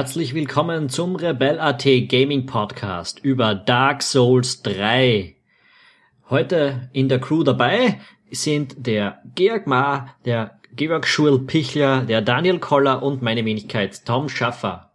Herzlich willkommen zum Rebel.at Gaming Podcast über Dark Souls 3. Heute in der Crew dabei sind der Georg Ma, der Georg Schul-Pichler, der Daniel Koller und meine Wenigkeit Tom Schaffer.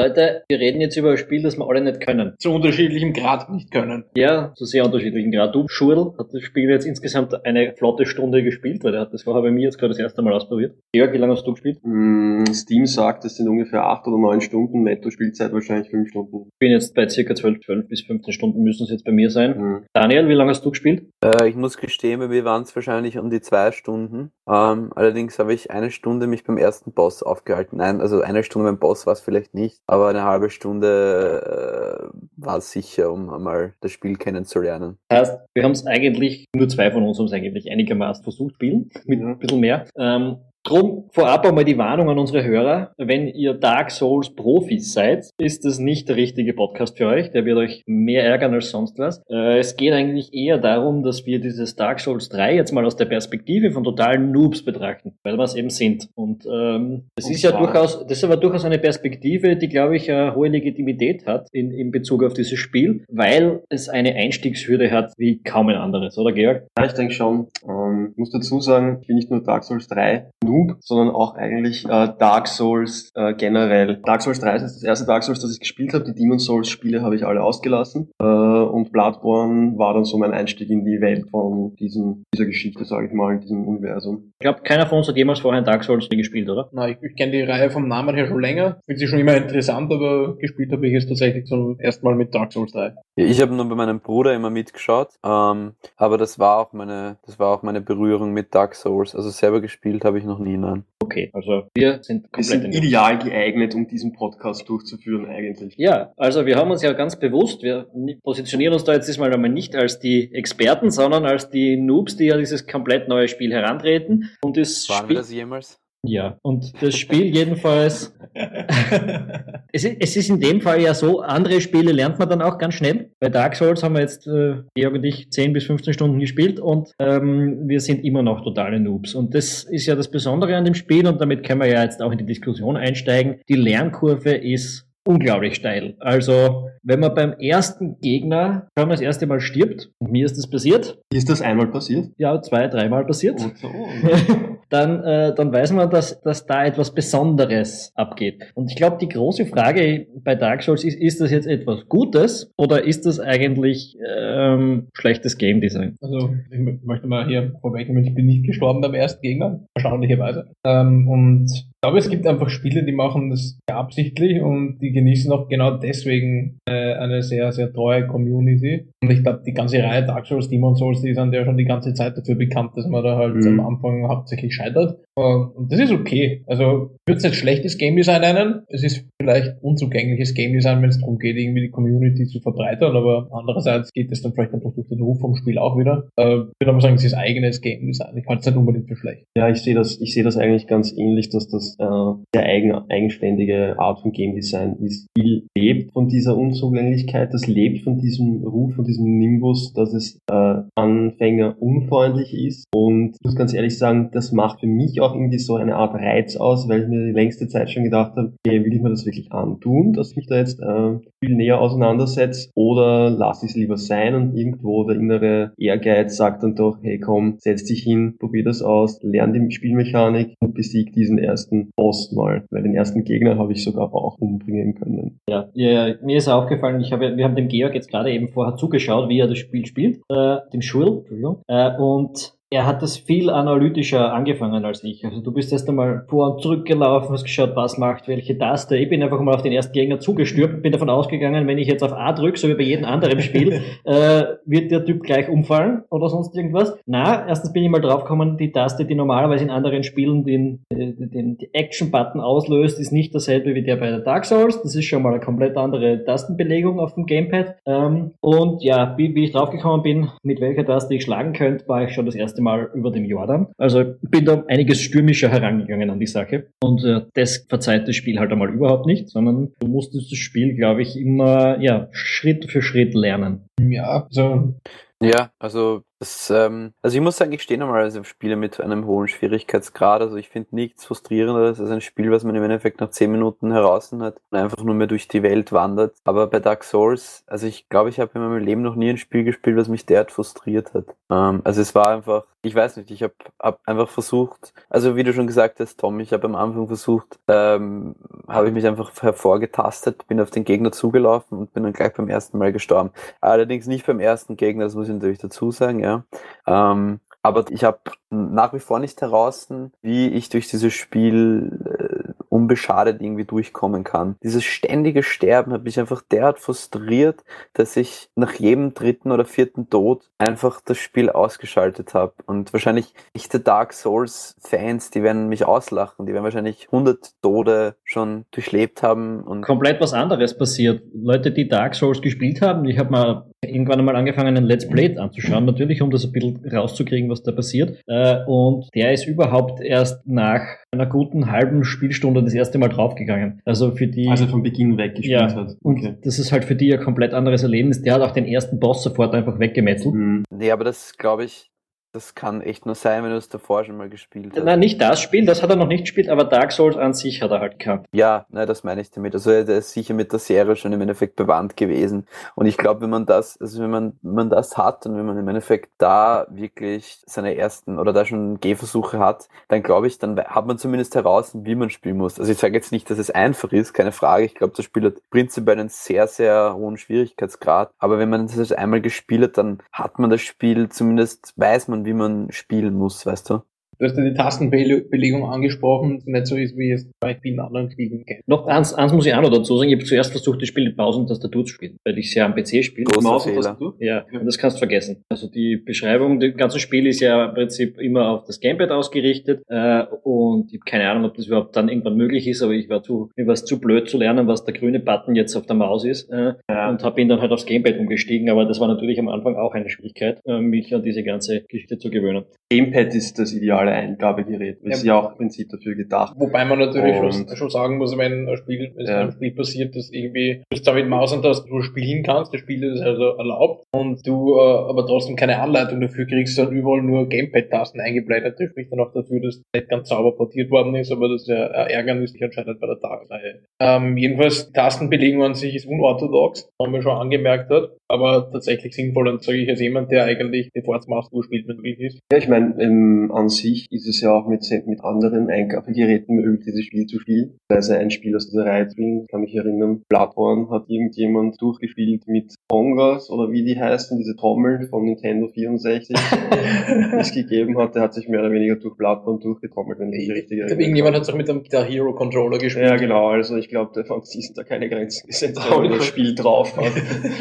Leute, wir reden jetzt über ein Spiel, das wir alle nicht können. Zu unterschiedlichem Grad nicht können. Ja, zu sehr unterschiedlichem Grad. Du, Schurl, hat das Spiel jetzt insgesamt eine flotte Stunde gespielt, weil der hat das vorher bei mir jetzt gerade das erste Mal ausprobiert. Georg, wie lange hast du gespielt? Mm, Steam sagt, es sind ungefähr acht oder neun Stunden, Netto-Spielzeit wahrscheinlich fünf Stunden. Ich bin jetzt bei circa 12, 12 bis 15 Stunden müssen es jetzt bei mir sein. Mhm. Daniel, wie lange hast du gespielt? Äh, ich muss gestehen, bei mir waren es wahrscheinlich um die zwei Stunden. Ähm, allerdings habe ich eine Stunde mich beim ersten Boss aufgehalten. Nein, also eine Stunde beim Boss war es vielleicht nicht, aber eine halbe Stunde äh, war es sicher, um einmal das Spiel kennenzulernen. Das heißt, wir haben es eigentlich, nur zwei von uns haben es eigentlich einigermaßen versucht spielen, mit ein bisschen mehr. Ähm, Drum vorab einmal die Warnung an unsere Hörer. Wenn ihr Dark Souls Profis seid, ist das nicht der richtige Podcast für euch. Der wird euch mehr ärgern als sonst was. Äh, es geht eigentlich eher darum, dass wir dieses Dark Souls 3 jetzt mal aus der Perspektive von totalen Noobs betrachten, weil wir es eben sind. Und ähm, das Und ist ja durchaus, das ist aber durchaus eine Perspektive, die, glaube ich, eine hohe Legitimität hat in, in Bezug auf dieses Spiel, weil es eine Einstiegshürde hat wie kaum ein anderes, oder Georg? Ja, ich denke schon. Ähm, ich muss dazu sagen, ich bin nicht nur Dark Souls 3 Noob, sondern auch eigentlich äh, Dark Souls äh, generell. Dark Souls 3 ist das erste Dark Souls, das ich gespielt habe. Die Demon Souls Spiele habe ich alle ausgelassen. Äh, und Bloodborne war dann so mein Einstieg in die Welt von diesem, dieser Geschichte, sage ich mal, in diesem Universum. Ich glaube, keiner von uns hat jemals vorher Dark Souls gespielt, oder? Nein, ich, ich kenne die Reihe vom Namen her schon länger. Finde sie schon immer interessant, aber gespielt habe ich es tatsächlich zum ersten Mal mit Dark Souls 3. Ja, ich habe nur bei meinem Bruder immer mitgeschaut, ähm, aber das war auch meine, das war auch meine Berührung mit Dark Souls. Also selber gespielt habe ich noch nie, nein. Okay, also wir sind komplett wir sind ideal geeignet, um diesen Podcast durchzuführen eigentlich. Ja, also wir haben uns ja ganz bewusst, wir positionieren uns da jetzt diesmal einmal nicht als die Experten, sondern als die Noobs, die ja dieses komplett neue Spiel herantreten. Und das Waren wir das jemals? Ja, und das Spiel jedenfalls, es, ist, es ist in dem Fall ja so, andere Spiele lernt man dann auch ganz schnell. Bei Dark Souls haben wir jetzt, äh, Georg und ich, 10 bis 15 Stunden gespielt und ähm, wir sind immer noch totale Noobs. Und das ist ja das Besondere an dem Spiel und damit können wir ja jetzt auch in die Diskussion einsteigen. Die Lernkurve ist unglaublich steil. Also, wenn man beim ersten Gegner, wenn man das erste Mal stirbt, und mir ist das passiert. Ist das einmal passiert? Ja, zwei, dreimal passiert. Oh, so. dann, äh, dann weiß man, dass, dass da etwas Besonderes abgeht. Und ich glaube, die große Frage bei Dark Souls ist, ist das jetzt etwas Gutes oder ist das eigentlich ähm, schlechtes Game Design? Also, ich möchte mal hier vorwegnehmen, ich bin nicht gestorben beim ersten Gegner, erstaunlicherweise. Ähm, und glaube, es gibt einfach Spiele, die machen das absichtlich und die genießen auch genau deswegen äh, eine sehr, sehr treue Community. Und ich glaube, die ganze Reihe Dark Souls, Demon Souls, die sind ja schon die ganze Zeit dafür bekannt, dass man da halt mhm. am Anfang hauptsächlich scheitert. Und das ist okay. Also, ich würde es jetzt schlechtes Game Design nennen. Es ist vielleicht unzugängliches Game Design, wenn es darum geht, irgendwie die Community zu verbreitern, aber andererseits geht es dann vielleicht einfach durch den Ruf vom Spiel auch wieder. Äh, ich würde aber sagen, es ist eigenes Game Design. Ich halte es nicht unbedingt für schlecht. Ja, ich sehe das, ich sehe das eigentlich ganz ähnlich, dass das äh, sehr eigen, eigenständige Art von Game Design ist. Spiel lebt von dieser Unzugänglichkeit, das lebt von diesem Ruf, von diesem Nimbus, dass es äh, Anfänger unfreundlich ist. Und ich muss ganz ehrlich sagen, das macht für mich auch irgendwie so eine Art Reiz aus, weil ich mir die längste Zeit schon gedacht habe, will ich mir das wirklich antun, dass ich mich da jetzt äh, viel näher auseinandersetze oder lasse ich es lieber sein und irgendwo der innere Ehrgeiz sagt dann doch, hey komm, setz dich hin, probier das aus, lern die Spielmechanik und besieg diesen ersten Boss mal, weil den ersten Gegner habe ich sogar auch umbringen können. Ja, ja mir ist aufgefallen, ich habe, wir haben dem Georg jetzt gerade eben vorher zugeschaut, wie er das Spiel spielt, äh, dem Schul, Entschuldigung, äh, und er hat das viel analytischer angefangen als ich. Also du bist erst einmal vor und zurück gelaufen, hast geschaut, was macht welche Taste. Ich bin einfach mal auf den ersten Gegner zugestürmt, bin davon ausgegangen, wenn ich jetzt auf A drücke, so wie bei jedem anderen Spiel, äh, wird der Typ gleich umfallen oder sonst irgendwas. Na, erstens bin ich mal draufgekommen, die Taste, die normalerweise in anderen Spielen den, den, den Action-Button auslöst, ist nicht dasselbe wie der bei der Dark Souls. Das ist schon mal eine komplett andere Tastenbelegung auf dem Gamepad. Ähm, und ja, wie, wie ich draufgekommen bin, mit welcher Taste ich schlagen könnte, war ich schon das erste erste Mal über dem Jordan. Also bin da einiges stürmischer herangegangen an die Sache. Und äh, das verzeiht das Spiel halt einmal überhaupt nicht, sondern du musstest das Spiel, glaube ich, immer ja Schritt für Schritt lernen. Ja, also ja, also Das, ähm, also ich muss sagen, ich stehe normalerweise auf Spiele mit einem hohen Schwierigkeitsgrad. Also ich finde nichts frustrierenderes als ein Spiel, was man im Endeffekt nach 10 Minuten heraus hat und einfach nur mehr durch die Welt wandert. Aber bei Dark Souls, also ich glaube, ich habe in meinem Leben noch nie ein Spiel gespielt, was mich derart frustriert hat. Ähm, also es war einfach, ich weiß nicht, ich habe hab einfach versucht, also wie du schon gesagt hast, Tom, ich habe am Anfang versucht, ähm, habe ich mich einfach hervorgetastet, bin auf den Gegner zugelaufen und bin dann gleich beim ersten Mal gestorben. Allerdings nicht beim ersten Gegner, das muss ich natürlich dazu sagen, ja. Ähm, aber ich habe nach wie vor nicht heraus, wie ich durch dieses Spiel äh, unbeschadet irgendwie durchkommen kann. Dieses ständige Sterben hat mich einfach derart frustriert, dass ich nach jedem dritten oder vierten Tod einfach das Spiel ausgeschaltet habe. Und wahrscheinlich echte Dark Souls Fans, die werden mich auslachen. Die werden wahrscheinlich 100 Tode schon durchlebt haben. Und Komplett was anderes passiert. Leute, die Dark Souls gespielt haben, ich habe mal irgendwann einmal angefangen, einen Let's Play anzuschauen, natürlich, um das ein bisschen rauszukriegen, was da passiert. Äh, und der ist überhaupt erst nach einer guten halben Spielstunde das erste Mal draufgegangen. Also für die. Also von Beginn weg gespielt ja, hat. Und das ist halt für die ein komplett anderes Erlebnis. Der hat auch den ersten Boss sofort einfach weggemetzelt. Mhm. nee, aber das glaube ich, das kann echt nur sein, wenn du es davor schon mal gespielt hast. Nein, nicht das Spiel, das hat er noch nicht gespielt, aber Dark Souls an sich hat er halt gehabt. Ja, nein, das meine ich damit. Also er ist sicher mit der Serie schon im Endeffekt bewandt gewesen. Und ich glaube, wenn man das, also wenn man, wenn man das hat und wenn man im Endeffekt da wirklich seine ersten oder da schon Gehversuche hat, dann glaube ich, dann hat man zumindest heraus, wie man spielen muss. Also ich sage jetzt nicht, dass es einfach ist, keine Frage. Ich glaube, das Spiel hat prinzipiell einen sehr, sehr hohen Schwierigkeitsgrad. Aber wenn man das einmal gespielt hat, dann hat man das Spiel zumindest, weiß man, wie man spielen muss, weißt du? Du hast ja die Tastenbelegung angesprochen, das nicht so ist, wie es bei vielen anderen Spielen kennt. Noch eins, eins muss ich auch noch dazu sagen, ich habe zuerst versucht, das Spiel mit Maus und Tastatur zu spielen, weil ich es ja am PC spiele. Großer Maus und Fehler. Tastatur? Ja, und das kannst du vergessen. Also die Beschreibung, das ganze Spiel ist ja im Prinzip immer auf das Gamepad ausgerichtet äh, und ich habe keine Ahnung, ob das überhaupt dann irgendwann möglich ist, aber ich war zu, mir war es zu blöd zu lernen, was der grüne Button jetzt auf der Maus ist äh, und habe ihn dann halt aufs Gamepad umgestiegen, aber das war natürlich am Anfang auch eine Schwierigkeit, äh, mich an diese ganze Geschichte zu gewöhnen. Gamepad ist das ideale Eingabegerät. Ist ja auch im Prinzip dafür gedacht. Wobei man natürlich schon, schon sagen muss, wenn ein Spiel, wenn Ja. ein Spiel passiert, dass irgendwie du zwar mit Maus und Tastatur spielen kannst, das Spiel ist also erlaubt und du äh, aber trotzdem keine Anleitung dafür kriegst, sondern überall nur Gamepad-Tasten eingeblendet. Das spricht dann auch dafür, dass nicht ganz sauber portiert worden ist, aber das ja ein Ärgernis sich anscheinend bei der Tagesreihe. Ähm, jedenfalls, die Tastenbelegung an sich ist unorthodox, haben wir schon angemerkt hat, aber tatsächlich sinnvoll und sage ich als jemand, der eigentlich die Tastatur spielt, wenn möglich ist. Ja, ich meine, ähm, an sich ist es ja auch mit, mit anderen Eingabegeräten möglich, dieses Spiel zu spielen. Also ein Spiel aus dieser Reihe drin, kann mich erinnern, Bloodborne hat irgendjemand durchgespielt mit Congas oder wie die heißen, diese Trommeln von Nintendo 64, die es gegeben hat, der hat sich mehr oder weniger durch Bloodborne durchgetrommelt, wenn ich mich richtig erinnere. Irgendjemand hat es auch mit einem Guitar Hero Controller gespielt. Ja, genau, also ich glaube, der Fantasie sind da keine Grenzen gesetzt, wenn man das Spiel drauf hat.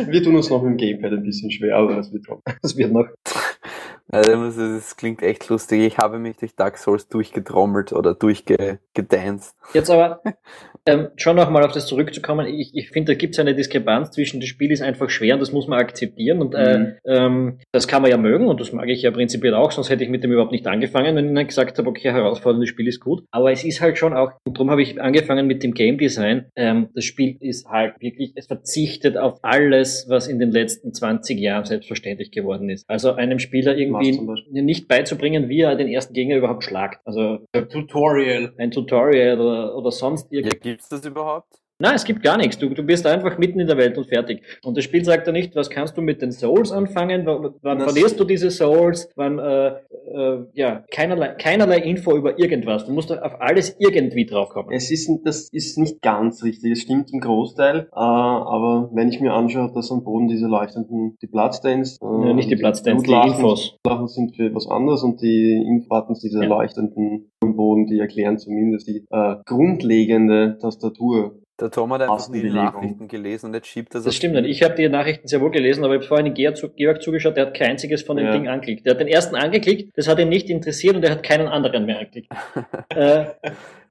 Wir tun uns noch mit dem Gamepad ein bisschen schwer, aber das wird. Das wird noch. Also das klingt echt lustig. Ich habe mich durch Dark Souls durchgetrommelt oder durchgedanced. Jetzt aber ähm, schon nochmal auf das zurückzukommen, ich, ich finde, da gibt es eine Diskrepanz zwischen das Spiel ist einfach schwer und das muss man akzeptieren und äh, Mhm. ähm, das kann man ja mögen und das mag ich ja prinzipiell auch, sonst hätte ich mit dem überhaupt nicht angefangen, wenn ich dann gesagt habe, okay, herausforderndes Spiel ist gut. Aber es ist halt schon auch, und darum habe ich angefangen mit dem Game Design, ähm, das Spiel ist halt wirklich, es verzichtet auf alles, was in den letzten 20 Jahren selbstverständlich geworden ist. Also einem Spieler Was irgendwie zum Beispiel? nicht beizubringen, wie er den ersten Gegner überhaupt schlagt. Also Tutorial. ein Tutorial oder, oder sonst Ja, irgendwas. gibt's das überhaupt? Nein, es gibt gar nichts. Du, du bist einfach mitten in der Welt und fertig. Und das Spiel sagt dir nicht, was kannst du mit den Souls anfangen, wann, wann verlierst du diese Souls, wann, äh, äh, ja, keinerlei, keinerlei Info über irgendwas. Du musst auf alles irgendwie draufkommen. Es ist, das ist nicht ganz richtig, es stimmt im Großteil, äh, aber wenn ich mir anschaue, dass am Boden diese leuchtenden, die Bloodstains, äh, Ja, nicht die Bloodstains, die Blutlachen- Infos. Blutlachen sind für was anderes und die Infobuttons, diese Ja. leuchtenden am Boden, die erklären zumindest die äh, grundlegende Tastatur. Der Tom hat einfach die. Nachrichten gelesen und jetzt schiebt er Das stimmt nicht. Ich habe die Nachrichten sehr wohl gelesen, aber ich habe vorhin in Georg, zu, Georg zugeschaut, der hat kein einziges von den Ja. Dingen angeklickt. Der hat den ersten angeklickt, das hat ihn nicht interessiert und er hat keinen anderen mehr angeklickt. äh,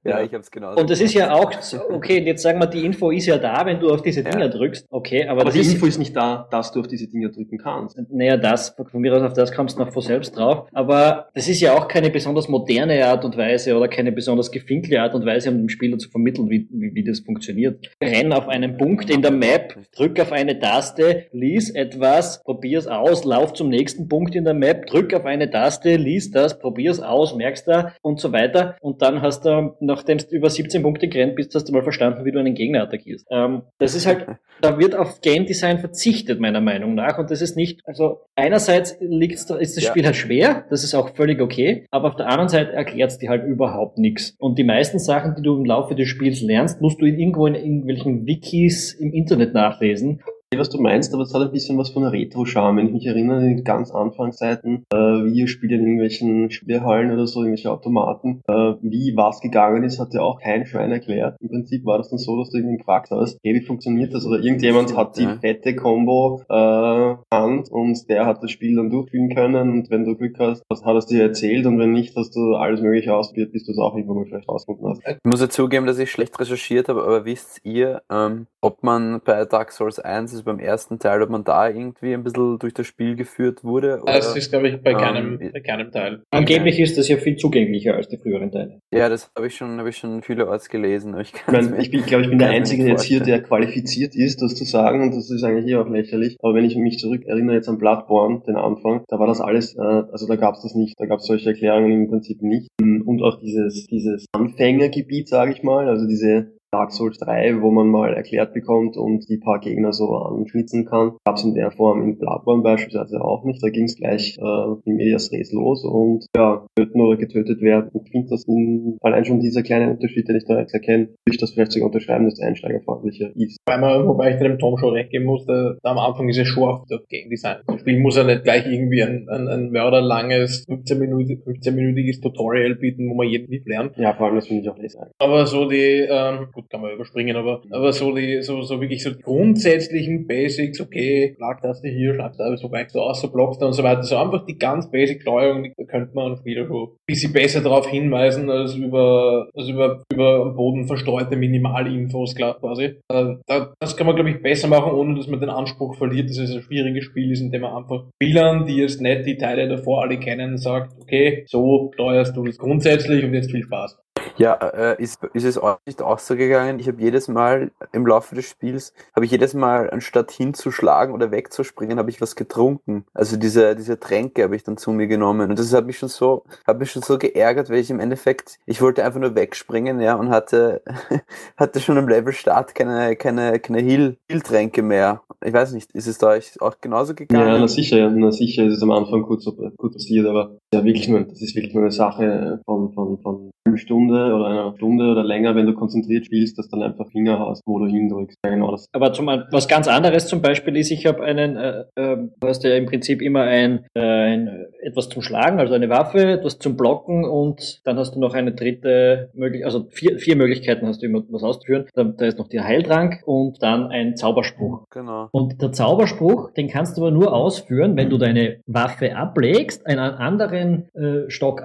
Ja, ich habe es genau. Und das ist ja auch, so, okay, jetzt sagen wir, die Info ist ja da, wenn du auf diese Dinger Ja. drückst. Okay, aber, Aber die ist, Info ist nicht da, dass du auf diese Dinge drücken kannst. naja, das, von mir aus auf das kommst du noch von selbst drauf. Aber das ist ja auch keine besonders moderne Art und Weise oder keine besonders gefinkle Art und Weise, um dem Spieler zu vermitteln, wie, wie, wie das funktioniert. Renn auf einen Punkt in der Map, drück auf eine Taste, lies etwas, probier's aus, lauf zum nächsten Punkt in der Map, drück auf eine Taste, lies das, probier's aus, merkst da und so weiter. Und dann hast du, nachdem du über 17 Punkte gerannt bist, hast du mal verstanden, wie du einen Gegner attackierst. Ähm, das ist halt, da wird auf Game Design verzichtet, meiner Meinung nach. Und das ist nicht, also einerseits liegt's, ist das Ja. Spiel halt schwer, das ist auch völlig okay, aber auf der anderen Seite erklärt's dir halt überhaupt nichts. Und die meisten Sachen, die du im Laufe des Spiels lernst, musst du in irgendwo in irgendwelchen Wikis im Internet nachlesen. Ich weiß, was du meinst, aber es hat ein bisschen was von Retro-Charme. Wenn ich mich erinnere, an die ganz Anfangszeiten, äh, Videospiele in irgendwelchen Spielhallen oder so, irgendwelche Automaten, äh, wie was gegangen ist, hat ja auch kein Schwein erklärt. Im Prinzip war das dann so, dass du irgendwie gefragt hast, hey, wie funktioniert das? Oder irgendjemand hat die fette Combo äh, Hand und der hat das Spiel dann durchführen können und wenn du Glück hast, hast- hat er es dir erzählt und wenn nicht, hast du alles mögliche ausprobiert, bis du es auch irgendwann mal vielleicht rausgefunden hast. Ich muss ja zugeben, dass ich schlecht recherchiert habe, aber wisst ihr, ähm, ob man bei Dark Souls 1, also beim ersten Teil, ob man da irgendwie ein bisschen durch das Spiel geführt wurde? Oder? Das ist, glaube ich, bei Ähm, keinem, bei keinem Teil. Angeblich ist das ja viel zugänglicher als die früheren Teile. ja, das habe ich schon, habe ich schon vielerorts gelesen. Ich, Ich, mein, ich bin, glaube ich, bin der Einzige jetzt hier, der qualifiziert ist, das zu sagen, und das ist eigentlich hier auch lächerlich. Aber wenn ich mich zurück erinnere jetzt an Bloodborne, den Anfang, da war das alles, äh, also da gab es das nicht, da gab es solche Erklärungen im Prinzip nicht. Und auch dieses, dieses Anfängergebiet, sage ich mal, also diese Dark Souls 3, wo man mal erklärt bekommt und die paar Gegner so anschnitzen kann. Gab es in der Form in Bloodborne beispielsweise auch nicht. Da ging es gleich äh, im Medias Res los und ja, töten oder getötet werden. Ich finde das in, allein schon dieser kleine Unterschied, den ich da jetzt erkenne, würde ich das vielleicht sogar unterschreiben, dass einsteigerfreundlicher ist. Wobei, man, wobei ich dem Tom schon recht geben musste, am Anfang ist es schon auch das Game Design. Das Spiel muss ja nicht gleich irgendwie ein, ein, ein mörderlanges 15-minütiges 15 Tutorial bieten, wo man jeden Lied lernt. Ja, vor allem, das finde ich auch nicht. Aber so die, ähm, gut, kann man überspringen, aber, aber so die, so, so wirklich so die grundsätzlichen Basics, okay, Schlagtaste hier, Schlagtaste, so weichst du aus, so blockst du und so weiter. So einfach die ganz basic Steuerung, da könnte man Spieler schon ein bisschen besser darauf hinweisen, als über, als über, über am Boden verstreute Minimalinfos, klar, quasi. Äh, da, das kann man, glaube ich, besser machen, ohne dass man den Anspruch verliert, dass es ein schwieriges Spiel ist, indem man einfach Spielern, die jetzt nicht die Teile davor alle kennen, sagt, okay, so steuerst du das grundsätzlich und jetzt viel Spaß. Ja, äh, ist, ist es euch nicht auch so gegangen? Ich habe jedes Mal im Laufe des Spiels, habe ich jedes Mal, anstatt hinzuschlagen oder wegzuspringen, habe ich was getrunken. Also diese, diese Tränke habe ich dann zu mir genommen. Und das hat mich schon so, hat mich schon so geärgert, weil ich im Endeffekt, ich wollte einfach nur wegspringen, ja, und hatte, hatte schon im Levelstart keine, keine, keine Heal, Heal-Tränke mehr. Ich weiß nicht, ist es da euch auch genauso gegangen? Ja, na sicher, na sicher ist es am Anfang kurz, kurz passiert, aber ja wirklich nur, das ist wirklich nur eine Sache von, von, von Stunde oder einer Stunde oder länger, wenn du konzentriert spielst, dass dann einfach Finger hast, wo du hindrückst. Ja, genau das. Aber zum, was ganz anderes zum Beispiel ist, ich habe einen, äh, äh, du hast ja im Prinzip immer ein, äh, ein äh, etwas zum Schlagen, also eine Waffe, etwas zum Blocken und dann hast du noch eine dritte Möglichkeit, also vier, vier Möglichkeiten hast du immer was auszuführen. Da, da ist noch der Heiltrank und dann ein Zauberspruch. Genau. Und der Zauberspruch, den kannst du aber nur ausführen, wenn du deine Waffe ablegst, einen anderen äh, Stock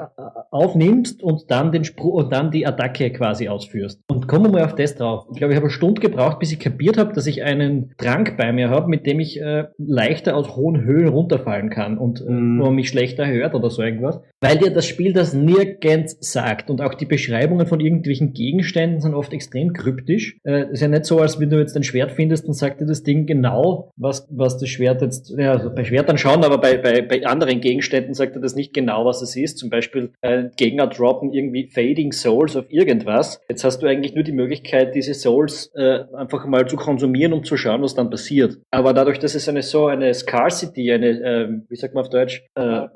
aufnimmst und dann den Spruch und dann die Attacke quasi ausführst. Und kommen wir mal auf das drauf. Ich glaube, ich habe eine Stunde gebraucht, bis ich kapiert habe, dass ich einen Trank bei mir habe, mit dem ich äh, leichter aus hohen Höhen runterfallen kann und äh, wo man mich schlechter hört oder so irgendwas. Weil dir das Spiel das nirgends sagt. Und auch die Beschreibungen von irgendwelchen Gegenständen sind oft extrem kryptisch. Äh, ist ja nicht so, als wenn du jetzt ein Schwert findest, dann sagt dir das Ding genau, was, was das Schwert jetzt, ja, also bei Schwertern schon, aber bei, bei, bei anderen Gegenständen sagt er das nicht genau, was es ist. Zum Beispiel äh, Gegner droppen irgendwie Fading Souls auf irgendwas. Jetzt hast du eigentlich nur die Möglichkeit, diese Souls äh, einfach mal zu konsumieren und zu schauen, was dann passiert. Aber dadurch, dass es eine so eine Scarcity, eine, äh, wie sagt man auf Deutsch, äh,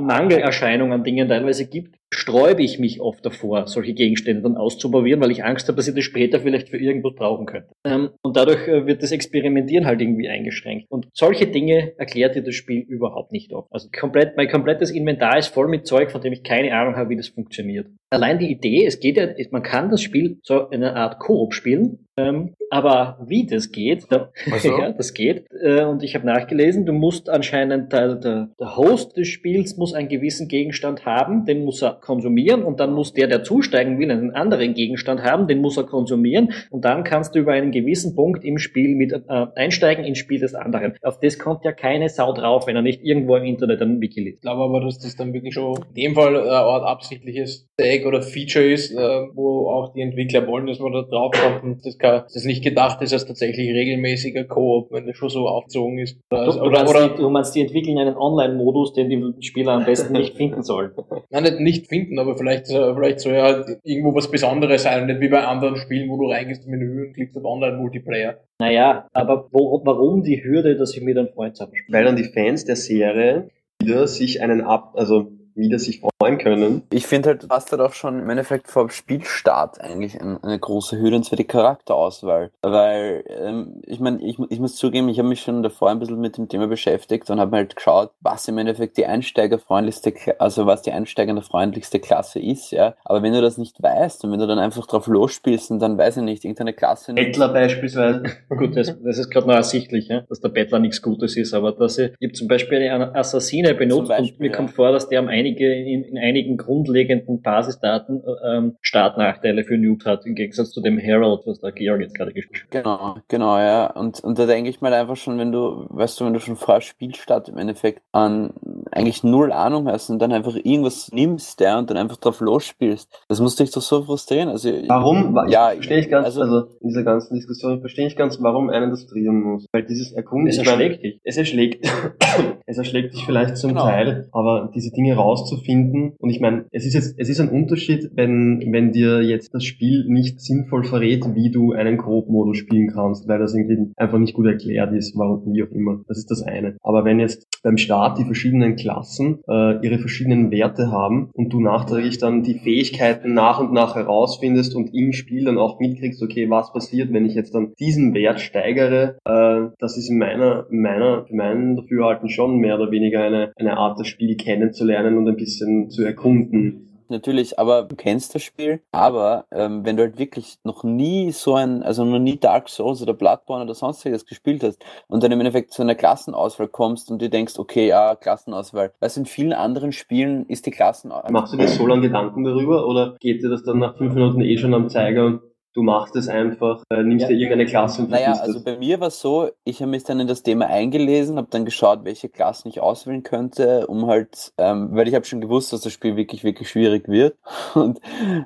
Mangelerscheinung an Dingen teilweise gibt, sträube ich mich oft davor, solche Gegenstände dann auszuprobieren, weil ich Angst habe, dass ich das später vielleicht für irgendwas brauchen könnte. Ähm, und dadurch äh, wird das Experimentieren halt irgendwie eingeschränkt. Und solche Dinge erklärt dir das Spiel überhaupt nicht auf. Also komplett, mein komplettes Inventar ist voll mit Zeug, von dem ich keine Ahnung habe, wie das funktioniert. Allein die Idee, es geht ja, man kann das Spiel so in einer Art Koop spielen, Ähm, aber wie das geht, da, so. ja, das geht. Äh, und ich habe nachgelesen, du musst anscheinend, der, der, der Host des Spiels muss einen gewissen Gegenstand haben, den muss er konsumieren und dann muss der, der zusteigen will, einen anderen Gegenstand haben, den muss er konsumieren und dann kannst du über einen gewissen Punkt im Spiel mit äh, einsteigen ins Spiel des anderen. Auf das kommt ja keine Sau drauf, wenn er nicht irgendwo im Internet einen Wiki liest. Ich glaube aber, dass das dann wirklich schon in dem Fall eine Art absichtliches Tag oder Feature ist, äh, wo auch die Entwickler wollen, dass man da drauf kommt und das, kann, das ist nicht gedacht ist als tatsächlich regelmäßiger Koop, wenn das schon so aufgezogen ist. Du, Oder, du, oder, meinst, oder die, du meinst, die entwickeln einen Online-Modus, den die Spieler am besten nicht finden sollen. nein, nicht, nicht finden, aber vielleicht, äh, vielleicht soll ja halt irgendwo was Besonderes sein, nicht wie bei anderen Spielen, wo du reingehst im Menü und klickst auf Online-Multiplayer. Naja, aber wo, warum die Hürde, dass ich mit einem Freund zusammenspiele? Weil dann die Fans der Serie wieder sich einen ab, also wieder sich freuen können. Ich finde halt, passt halt auch schon im Endeffekt vor Spielstart eigentlich ein, eine große Hürde und zwar die Charakterauswahl. Weil, ähm, ich meine, ich, ich muss zugeben, ich habe mich schon davor ein bisschen mit dem Thema beschäftigt und habe halt geschaut, was im Endeffekt die einsteigerfreundlichste, also was die einsteigerfreundlichste Klasse ist, ja. Aber wenn du das nicht weißt und wenn du dann einfach drauf losspielst und dann weiß ich nicht, irgendeine Klasse. Bettler beispielsweise. Gut, das, das ist gerade noch ersichtlich, ja, dass der Bettler nichts Gutes ist, aber dass ich, ich hab zum Beispiel eine Assassine benutzt Beispiel, und mir ja. kommt vor, dass der um einige, in, in einigen grundlegenden Basisdaten äh, ähm, Startnachteile für Newt hat, im Gegensatz zu dem Herald, was der Georg jetzt gerade gespielt hat. Genau, genau, ja. Und, und da denke ich mal einfach schon, wenn du, weißt du, wenn du schon vor Spielstart im Endeffekt an eigentlich null Ahnung hast und dann einfach irgendwas nimmst, ja, und dann einfach drauf losspielst, das muss dich doch so frustrieren. Also, Warum? Wa- Ja, verstehe ich ganz, also- also, in dieser ganzen Diskussion verstehe ich ganz, warum einen das trieren muss. Weil dieses Erkunden, Es erschlägt dich. es erschlägt, es erschlägt dich vielleicht zum Genau. Teil, aber diese Dinge rauszufinden, und ich meine, es ist jetzt, es ist ein Unterschied, wenn, wenn dir jetzt das Spiel nicht sinnvoll verrät, wie du einen Koop-Modus spielen kannst, weil das irgendwie einfach nicht gut erklärt ist, warum, wie auch immer. Das ist das eine. Aber wenn jetzt beim Start die verschiedenen Klassen äh, ihre verschiedenen Werte haben und du nachträglich dann die Fähigkeiten nach und nach herausfindest und im Spiel dann auch mitkriegst, okay, was passiert, wenn ich jetzt dann diesen Wert steigere, äh, das ist in meiner, in meiner, in meinem Dafürhalten schon mehr oder weniger eine, eine Art, das Spiel kennenzulernen und ein bisschen zu erkunden. Natürlich, aber du kennst das Spiel, aber ähm, wenn du halt wirklich noch nie so ein, also noch nie Dark Souls oder Bloodborne oder sonstiges gespielt hast und dann im Endeffekt zu einer Klassenauswahl kommst und dir denkst, okay, ja, Klassenauswahl. Du, in vielen anderen Spielen ist die Klassenauswahl. Machst du dir so lange Gedanken darüber oder geht dir das dann nach fünf Minuten eh schon am Zeiger und du machst es einfach, äh, nimmst Ja. dir irgendeine Klasse und Naja, also bei mir war es so, ich habe mich dann in das Thema eingelesen, habe dann geschaut, welche Klassen ich auswählen könnte, um halt, ähm, weil ich habe schon gewusst, dass das Spiel wirklich, wirklich schwierig wird. Und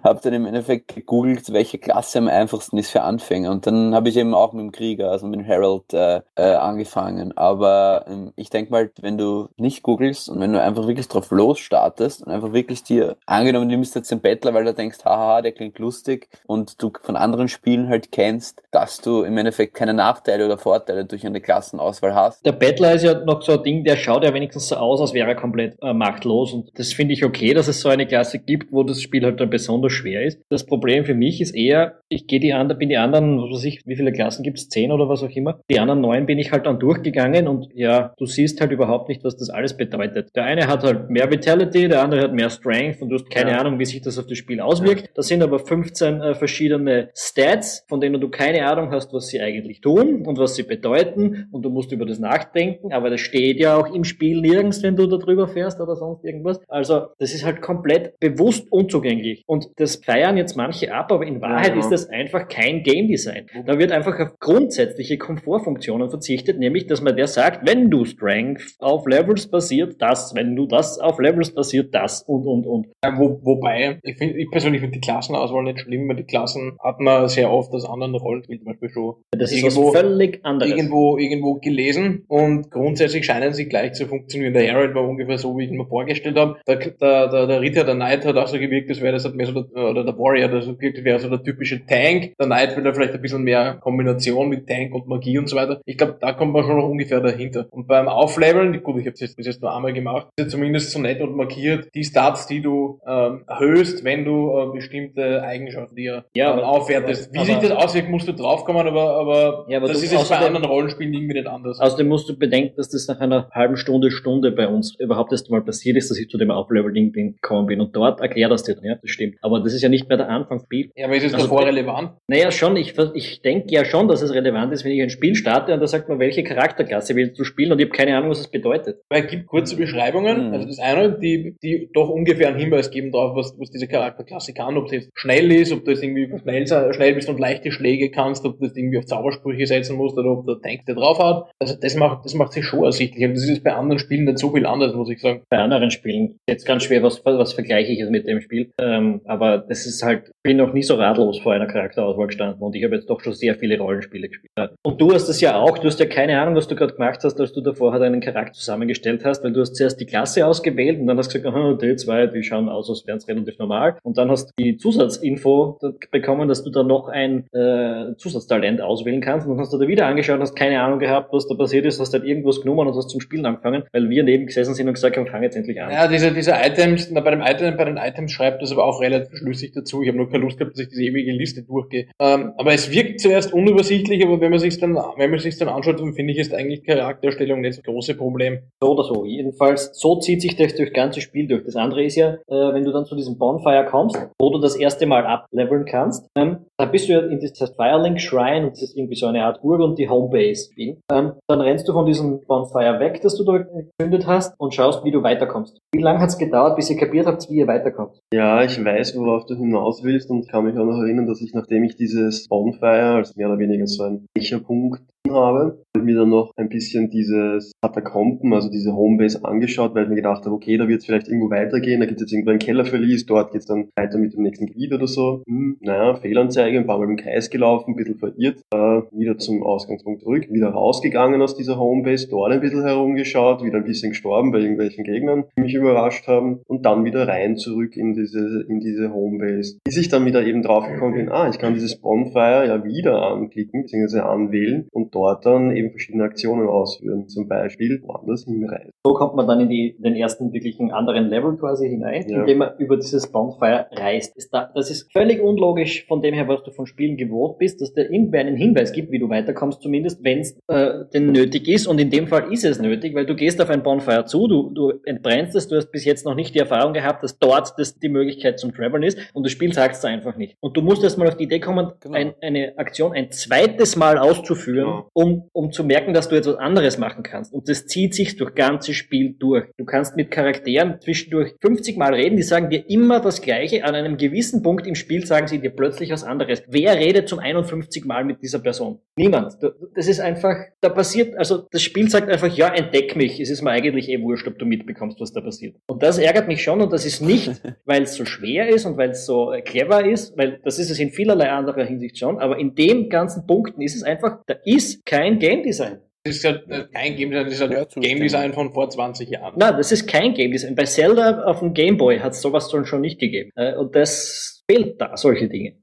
habe dann im Endeffekt gegoogelt, welche Klasse am einfachsten ist für Anfänger. Und dann habe ich eben auch mit dem Krieger, also mit dem Herald äh, äh, angefangen, aber ähm, ich denke mal, wenn du nicht googelst und wenn du einfach wirklich drauf losstartest und einfach wirklich dir, angenommen, du nimmst jetzt den Bettler, weil du denkst, haha, der klingt lustig und du von anderen Spielen halt kennst, dass du im Endeffekt keine Nachteile oder Vorteile durch eine Klassenauswahl hast. Der Bettler ist ja noch so ein Ding, der schaut ja wenigstens so aus, als wäre er komplett äh, machtlos. Und das finde ich okay, dass es so eine Klasse gibt, wo das Spiel halt dann besonders schwer ist. Das Problem für mich ist eher, ich gehe die anderen, bin die anderen, was weiß ich, wie viele Klassen gibt's Zehn oder was auch immer. Die anderen neun bin ich halt dann durchgegangen und ja, du siehst halt überhaupt nicht, was das alles bedeutet. Der eine hat halt mehr Vitality, der andere hat mehr Strength und du hast keine Ja. Ahnung, wie sich das auf das Spiel auswirkt. Das sind aber 15 äh, verschiedene Stats, von denen du keine Ahnung hast, was sie eigentlich tun und was sie bedeuten und du musst über das nachdenken, aber das steht ja auch im Spiel nirgends, wenn du da drüber fährst oder sonst irgendwas. Also das ist halt komplett bewusst unzugänglich und das feiern jetzt manche ab, aber in Wahrheit Ja. ist das einfach kein Game Design. Da wird einfach auf grundsätzliche Komfortfunktionen verzichtet, nämlich dass man der sagt, wenn du Strength auf Levels basiert das, wenn du das auf Levels basiert das und und und. Ja, wo, wobei, ich, find, ich persönlich finde die Klassenauswahl nicht schlimm, weil die Klassen hat man sehr oft aus anderen Rollenspielen zum Beispiel schon Das ist irgendwo, was völlig anderes. irgendwo, irgendwo gelesen und grundsätzlich scheinen sie gleich zu funktionieren. Der Herald war ungefähr so, wie ich ihn mir vorgestellt habe. Der, der, der, der Ritter, der Knight hat auch so gewirkt, als wäre das halt mehr so der, oder der Warrior, das wäre so der typische Tank. Der Knight will da vielleicht ein bisschen mehr Kombination mit Tank und Magie und so weiter. Ich glaube, da kommt man schon noch ungefähr dahinter. Und beim Aufleveln, gut, ich habe es jetzt bis jetzt nur einmal gemacht, ist ja zumindest so nett und markiert, die Stats, die du ähm, erhöhst, wenn du äh, bestimmte Eigenschaften dir Ja, ähm, aufwertest. Wie sich das auswirkt, musst du draufkommen, aber, aber, Ja, aber das ist jetzt bei anderen Rollenspielen irgendwie nicht anders. Außerdem musst du bedenken, dass das nach einer halben Stunde, Stunde bei uns überhaupt erst mal passiert ist, dass ich zu dem Upleveling bin, gekommen bin. Und dort erklärt das dir dann, ja, das stimmt. Aber das ist ja nicht mehr der Anfang ja, aber ist es Also- davor relevant? Naja, schon, ich, ich denke ja schon, dass es relevant ist, wenn ich ein Spiel starte und da sagt man, welche Charakterklasse willst du spielen und ich habe keine Ahnung, was das bedeutet. Weil es gibt kurze Beschreibungen, Mhm. also das eine, die, die doch ungefähr einen Hinweis geben darauf, was, was diese Charakterklasse kann, ob sie jetzt schnell ist, ob jetzt irgendwie schnell, schnell bist und leichte Schläge kannst, ob du das irgendwie auf Zaubersprüche setzen musst oder ob der Tank dir drauf hat. Also das macht, das macht sich schon ersichtlich. Und das ist bei anderen Spielen nicht so viel anders, muss ich sagen. Bei anderen Spielen jetzt ganz schwer, was, was vergleiche ich jetzt mit dem Spiel. Ähm, aber das ist halt, ich bin noch nie so ratlos vor einer Charakterauswahl gestanden und ich habe jetzt doch schon sehr viele Rollenspiele gespielt. Und du hast das ja auch, du hast ja keine Ahnung, was du gerade gemacht hast, als du davor halt einen Charakter zusammengestellt hast, weil du hast zuerst die Klasse ausgewählt und dann hast du gesagt, aha, die zwei, die schauen aus, als wären es relativ normal. Und dann hast du die Zusatzinfo bekommen, dass du da noch ein äh, Zusatztalent auswählen kannst. Und dann hast du da wieder angeschaut und hast keine Ahnung gehabt, was da passiert ist, hast halt irgendwas genommen und hast zum Spielen angefangen, weil wir neben gesessen sind und gesagt haben, fang jetzt endlich an. Ja, diese, diese Items, na, bei dem Item, bei den Items schreibt das aber auch relativ schlüssig dazu. Ich habe nur keine Lust gehabt, dass ich diese ewige Liste durchgehe. Ähm, aber es wirkt zuerst unübersichtlich, aber wenn man sich dann, wenn man sich dann anschaut, dann finde ich, ist eigentlich Charakterstellung nicht das große Problem. So oder so. Jedenfalls, so zieht sich das durch das ganze Spiel durch. Das andere ist ja, äh, wenn du dann zu diesem Bonfire kommst, wo du das erste Mal ableveln kannst, ähm, da bist du ja in heißt Firelink Shrine und das ist irgendwie so eine Art Burg und die Homebase. Ähm, dann rennst du von diesem Bonfire weg, das du da gezündet hast und schaust, wie du weiterkommst. Wie lange hat es gedauert, bis ihr kapiert habt, wie ihr weiterkommt? Ja, ich weiß, worauf du hinaus willst und kann mich auch noch erinnern, dass ich, nachdem ich dieses Bonfire als mehr oder weniger so ein Punkt habe, habe ich mir dann noch ein bisschen dieses Katakomben, also diese Homebase angeschaut, weil ich mir gedacht habe, okay, da wird es vielleicht irgendwo weitergehen, da gibt es jetzt irgendwo ein Kellerverlies, dort geht es dann weiter mit dem nächsten Gebiet oder so. Hm, naja, Fehlanzeige, ein paar Mal im Kreis gelaufen, ein bisschen verirrt, äh, wieder zum Ausgangspunkt zurück, wieder rausgegangen aus dieser Homebase, dort ein bisschen herumgeschaut, wieder ein bisschen gestorben bei irgendwelchen Gegnern, die mich überrascht haben und dann wieder rein zurück in diese, in diese Homebase. Bis ich dann wieder eben draufgekommen bin, ah, ich kann dieses Bonfire ja wieder anklicken, beziehungsweise anwählen und dort dann eben verschiedene Aktionen ausführen. Zum Beispiel woanders hinreisen. So kommt man dann in die, den ersten wirklichen anderen Level quasi hinein, Ja. indem man über dieses Bonfire reist. Das, da- das ist völlig unlogisch von dem her, was du von Spielen gewohnt bist, dass der irgendwer einen Hinweis gibt, wie du weiterkommst, zumindest wenn es äh, denn nötig ist. Und in dem Fall ist es nötig, weil du gehst auf ein Bonfire zu, du, du entbrennst es, du hast bis jetzt noch nicht die Erfahrung gehabt, dass dort das die Möglichkeit zum Traveln ist und das Spiel sagt es einfach nicht. Und du musst erst mal auf die Idee kommen, Genau. ein, eine Aktion ein zweites Mal auszuführen, Um, um zu merken, dass du etwas anderes machen kannst. Und das zieht sich durch ganzes Spiel durch. Du kannst mit Charakteren zwischendurch 50 Mal reden, die sagen dir immer das Gleiche. An einem gewissen Punkt im Spiel sagen sie dir plötzlich was anderes. Wer redet zum 51 Mal mit dieser Person? Niemand. Da- Das ist einfach, da passiert, also das Spiel sagt einfach, ja, entdeck mich. Es ist mir eigentlich eh wurscht, ob du mitbekommst, was da passiert. Und das ärgert mich schon und das ist nicht, weil es so schwer ist und weil es so äh, clever ist, weil das ist es in vielerlei anderer Hinsicht schon, aber in dem ganzen Punkten ist es einfach, da ist kein Game Design. Das ist ja äh, kein Game Design, das ist ja Ja. Game Design von vor 20 Jahren. Na, das ist kein Game Design. Bei Zelda auf dem Game Boy hat es sowas schon schon nicht gegeben. Äh, Und das fehlt da, solche Dinge.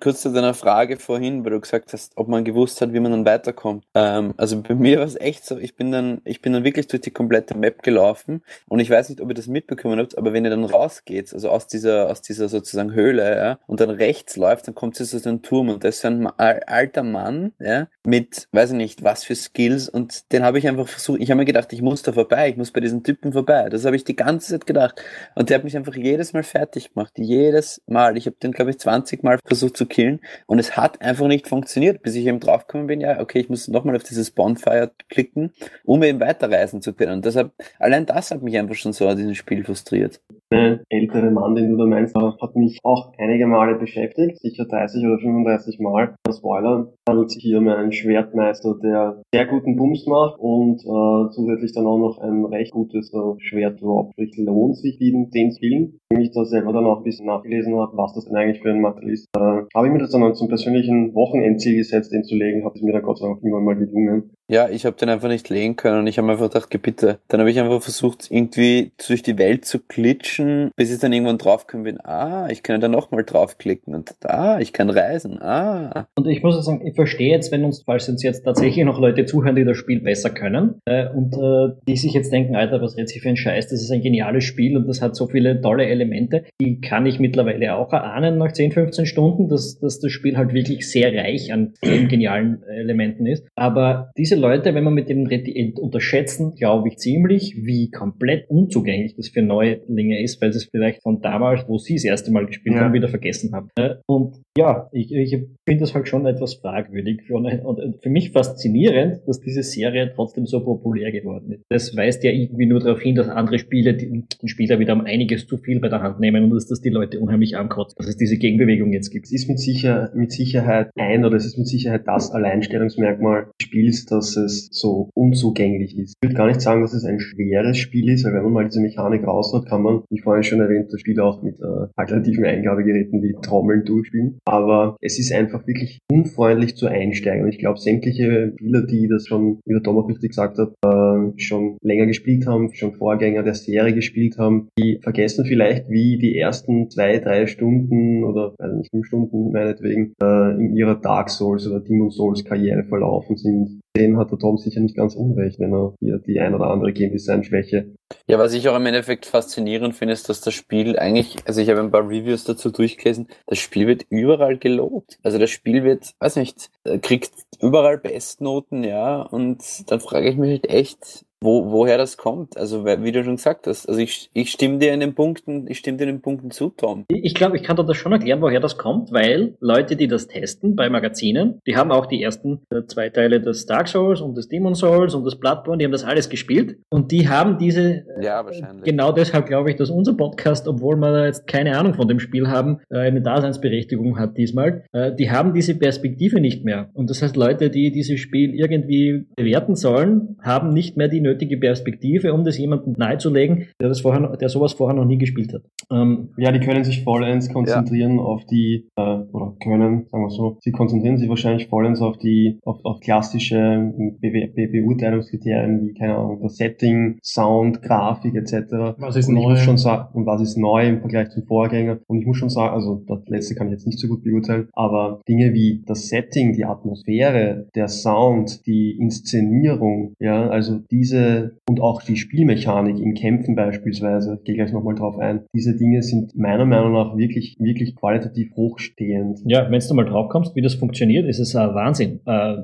Kurz zu deiner Frage vorhin, weil du gesagt hast, ob man gewusst hat, wie man dann weiterkommt. Ähm, also bei mir war es echt so, ich bin dann, ich bin dann wirklich durch die komplette Map gelaufen und ich weiß nicht, ob ihr das mitbekommen habt, aber wenn ihr dann rausgeht, also aus dieser, aus dieser sozusagen Höhle, ja, und dann rechts läuft, dann kommt es aus dem Turm und das ist ein alter Mann, ja, mit, weiß ich nicht, was für Skills und den habe ich einfach versucht, ich habe mir gedacht, ich muss da vorbei, ich muss bei diesen Typen vorbei. Das habe ich die ganze Zeit gedacht. Und der hat mich einfach jedes Mal fertig gemacht. Jedes Mal. Ich habe den, glaube ich, 20 Mal versucht zu killen. Und es hat einfach nicht funktioniert, bis ich eben draufgekommen bin, ja, okay, ich muss nochmal auf dieses Bonfire klicken, um eben weiterreisen zu können. Und deshalb, allein das hat mich einfach schon so an diesem Spiel frustriert. Der ältere Mann, den du da meinst, hat mich auch einige Male beschäftigt, sicher 30 oder 35 Mal. Spoiler, handelt sich hier um einen Schwertmeister, der sehr guten Bums macht und äh, zusätzlich dann auch noch ein recht gutes äh, Schwert droppt. Es lohnt sich, den, zu. Wenn ich da selber dann auch ein bisschen nachgelesen habe, was das denn eigentlich für ein Material ist, äh, habe ich mir das dann zum persönlichen Wochenendziel gesetzt, den zu legen, habe es mir dann Gott sei Dank irgendwann mal gelungen. Ja, ich habe den einfach nicht legen können und ich habe einfach gedacht, bitte. Dann habe ich einfach versucht, irgendwie durch die Welt zu glitschen, bis ich dann irgendwann draufgekommen bin, ah, ich kann da nochmal draufklicken und ah, ich kann reisen, ah. Und ich muss sagen, ich verstehe jetzt, wenn uns, falls uns jetzt tatsächlich noch Leute zuhören, die das Spiel besser können äh, und äh, die sich jetzt denken, Alter, was redet sich für ein Scheiß, das ist ein geniales Spiel und das hat so viele tolle Elemente, die kann ich mittlerweile auch erahnen nach 10, 15 Stunden, dass, dass das Spiel halt wirklich sehr reich an genialen Elementen ist. Aber diese Leute, wenn man mit dem unterschätzen, glaube ich ziemlich, wie komplett unzugänglich das für Neulinge ist, weil sie es vielleicht von damals, wo sie das erste Mal gespielt ja. haben, wieder vergessen haben. Und ja, ich, ich finde das halt schon etwas fragwürdig und für mich faszinierend, dass diese Serie trotzdem so populär geworden ist. Das weist ja irgendwie nur darauf hin, dass andere Spiele den Spieler wieder um einiges zu viel bei der Hand nehmen und dass das die Leute unheimlich ankotzt, dass es diese Gegenbewegung jetzt gibt. Es ist mit, sicher, mit Sicherheit ein oder es ist mit Sicherheit das Alleinstellungsmerkmal des Spiels, dass es so unzugänglich ist. Ich würde gar nicht sagen, dass es ein schweres Spiel ist, weil wenn man mal diese Mechanik raus hat, kann man, wie vorhin schon erwähnt, das Spiel auch mit äh, alternativen Eingabegeräten wie Trommeln durchspielen aber es ist einfach wirklich unfreundlich zu einsteigen. Und ich glaube, sämtliche Spieler, die das schon, wie der auch richtig gesagt hat, äh, schon länger gespielt haben, schon Vorgänger der Serie gespielt haben, die vergessen vielleicht, wie die ersten zwei, drei Stunden oder also nicht fünf Stunden meinetwegen äh, in ihrer Dark Souls oder Demon Souls Karriere verlaufen sind dem hat der Tom sicher nicht ganz unrecht, wenn er hier die ein oder andere Game Design Schwäche. Ja, was ich auch im Endeffekt faszinierend finde, ist, dass das Spiel eigentlich, also ich habe ein paar Reviews dazu durchgelesen, das Spiel wird überall gelobt. Also das Spiel wird, weiß nicht, kriegt überall Bestnoten, ja, und dann frage ich mich halt echt, wo, woher das kommt. Also wie du schon gesagt hast, also ich, ich stimme dir in den Punkten, ich stimme dir in den Punkten zu, Tom. Ich glaube, ich kann dir das schon erklären, woher das kommt, weil Leute, die das testen bei Magazinen, die haben auch die ersten äh, zwei Teile des Dark Souls und des Demon Souls und des Bloodborne, die haben das alles gespielt und die haben diese äh, ja, wahrscheinlich. genau deshalb glaube ich, dass unser Podcast, obwohl wir da jetzt keine Ahnung von dem Spiel haben, äh, eine Daseinsberechtigung hat diesmal, die haben diese Perspektive nicht mehr. Und das heißt, Leute, die dieses Spiel irgendwie bewerten sollen, haben nicht mehr die nötige Perspektive, um das jemandem nahezulegen, der das vorher, der sowas vorher noch nie gespielt hat. Ähm, ja, die können sich vollends konzentrieren ja. auf die, äh, oder können, sagen wir so, sie konzentrieren sich wahrscheinlich vollends auf die, auf, auf klassische Be Be Beurteilungskriterien wie, keine Ahnung, das Setting, Sound, Grafik etc. Was ist und neu? Ich muss schon sagen, und was ist neu im Vergleich zum Vorgänger? Und ich muss schon sagen, also das letzte kann ich jetzt nicht so gut beurteilen, aber Dinge wie das Setting, die Atmosphäre, der Sound, die Inszenierung, ja, also diese diese und auch die Spielmechanik in Kämpfen beispielsweise, ich gehe gleich nochmal drauf ein, diese Dinge sind meiner Meinung nach wirklich, wirklich qualitativ hochstehend. Ja, wenn du mal drauf kommst, wie das funktioniert, ist es ein Wahnsinn. Äh,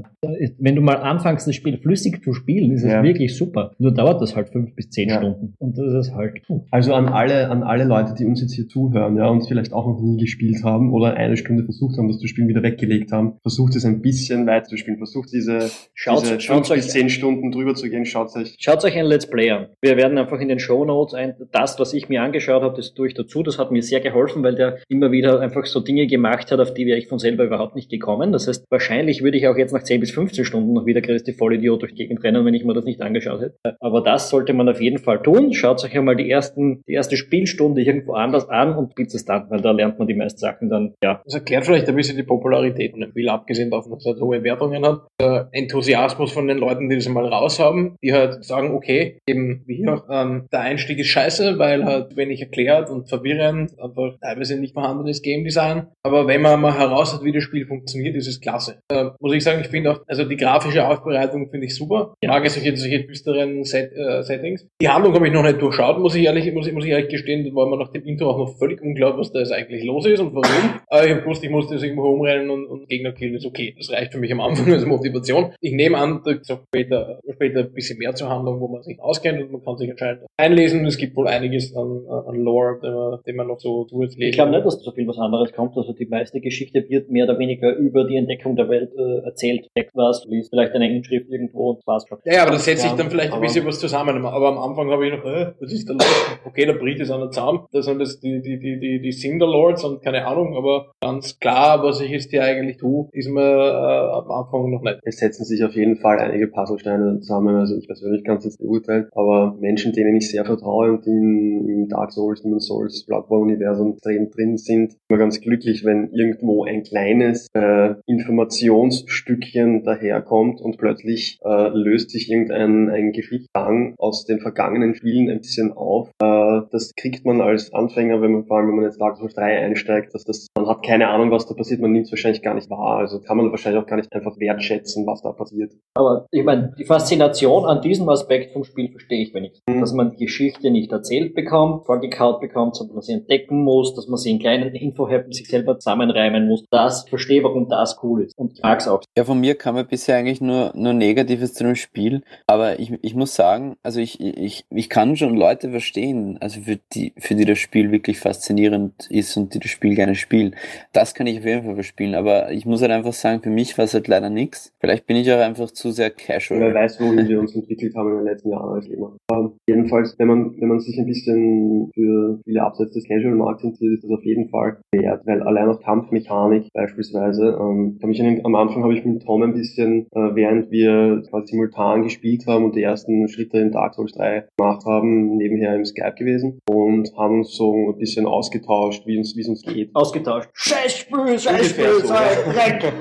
wenn du mal anfängst, das Spiel flüssig zu spielen, ist es ja. wirklich super. Nur dauert das halt fünf bis zehn ja. Stunden. Und das ist halt. Also an alle, an alle Leute, die uns jetzt hier zuhören, ja, und vielleicht auch noch nie gespielt haben oder eine Stunde versucht haben, das zu spielen, wieder weggelegt haben, versucht es ein bisschen weiter zu spielen. Versucht diese, schaut, diese schaut fünf bis zehn Stunden drüber zu gehen, schaut euch euch, schaut euch ein Let's Play an. Wir werden einfach in den Show Notes ein, das, was ich mir angeschaut habe, das tue ich dazu. Das hat mir sehr geholfen, weil der immer wieder einfach so Dinge gemacht hat, auf die wäre ich von selber überhaupt nicht gekommen. Das heißt, wahrscheinlich würde ich auch jetzt nach 10 bis 15 Stunden noch wieder Christi Vollidiot durch die Gegend rennen, wenn ich mir das nicht angeschaut hätte. Aber das sollte man auf jeden Fall tun. Schaut euch einmal die ersten, die erste Spielstunde irgendwo anders an und spielt es dann, weil da lernt man die meisten Sachen dann, ja. Das erklärt vielleicht ein bisschen die Popularität dem Spiel, abgesehen davon, dass es hohe Wertungen hat. Der Enthusiasmus von den Leuten, die das einmal raus haben, die halt sagen, okay, eben wie hier, ähm, der Einstieg ist scheiße, weil halt wenig erklärt und verwirrend, einfach teilweise nicht vorhandenes Game Design. Aber wenn man mal heraus hat, wie das Spiel funktioniert, ist es klasse. Äh, muss ich sagen, ich finde auch, also die grafische Aufbereitung finde ich super. Ich mag solche, solche düsteren Set, äh, Settings. Die Handlung habe ich noch nicht durchschaut, muss ich ehrlich, muss muss ich ehrlich gestehen, da war mir nach dem Intro auch noch völlig unklar, was da jetzt eigentlich los ist und warum. Aber ich habe gewusst, ich musste jetzt irgendwo rumrennen und, und Gegner killen, ist okay. Das reicht für mich am Anfang als Motivation. Ich nehme an, da später, später ein bisschen mehr zur Handlung, wo man sich auskennt und man kann sich anscheinend einlesen. Es gibt wohl einiges an, an Lore, den man, den man noch so zusätzlich lesen Ich glaube nicht, dass so viel was anderes kommt. Also die meiste Geschichte wird mehr oder weniger über die Entdeckung der Welt äh, erzählt. Was, du liest vielleicht eine Inschrift irgendwo und schon. Ja, aber da setzt sich dann vielleicht ein bisschen was zusammen. Aber am Anfang habe ich noch, äh, was ist da los? Okay, der Brit ist an der Zaun. Das sind das die, die, die, die, die Cinder Lords und keine Ahnung, aber ganz klar, was ich jetzt hier eigentlich tue, ist mir am Anfang noch nicht. Es setzen sich auf jeden Fall einige Puzzlesteine zusammen. Also ich persönlich kann es jetzt beurteilen, aber Menschen, denen ich sehr vertraue und die im Dark Souls, Demon's Souls, Bloodborne-Universum extrem drin sind, immer ganz glücklich, wenn irgendwo ein kleines äh, Informationsstückchen daherkommt und plötzlich äh, löst sich irgendein ein Geschichtsgang aus den vergangenen Spielen ein bisschen auf. Äh, das kriegt man als Anfänger, wenn man vor allem, wenn man jetzt Dark Souls 3 einsteigt, dass das, man hat keine Ahnung, was da passiert, man nimmt es wahrscheinlich gar nicht wahr. Also kann man wahrscheinlich auch gar nicht einfach wertschätzen, was da passiert. Aber ich meine, die Faszination an diesem Aspekt vom Spiel verstehe ich wenigstens. Mhm. Dass man die Geschichte nicht erzählt bekommt, vorgekaut bekommt, sondern dass man sie entdecken muss, dass man sie in kleinen Infohäppen sich selber zusammenreimen muss. Das verstehe, warum das cool ist. Und ich mag's auch. Ja, von mir kam mir bisher eigentlich nur, nur Negatives zu dem Spiel. Aber ich, ich muss sagen, also ich, ich, ich kann schon Leute verstehen, also für die, für die das Spiel wirklich faszinierend ist und die das Spiel gerne spielen. Das kann ich auf jeden Fall verspielen. Aber ich muss halt einfach sagen, für mich war es halt leider nichts. Vielleicht bin ich auch einfach zu sehr casual. Wer weiß, wohin wir uns entwickelt haben in den letzten Jahren als Gamer. Ähm, jedenfalls, wenn man, wenn man sich ein bisschen für viele abseits des Casual-Markts interessiert, ist das auf jeden Fall wert, weil allein auch Kampfmechanik beispielsweise, ähm, mich an, am Anfang habe ich mit Tom ein bisschen, äh, während wir quasi simultan gespielt haben und die ersten Schritte in Dark Souls 3 gemacht haben, nebenher im Skype gewesen und haben uns so ein bisschen ausgetauscht, wie es wie es uns geht. Ausgetauscht. Scheißspiel, Scheißspiel, so, so Dreck.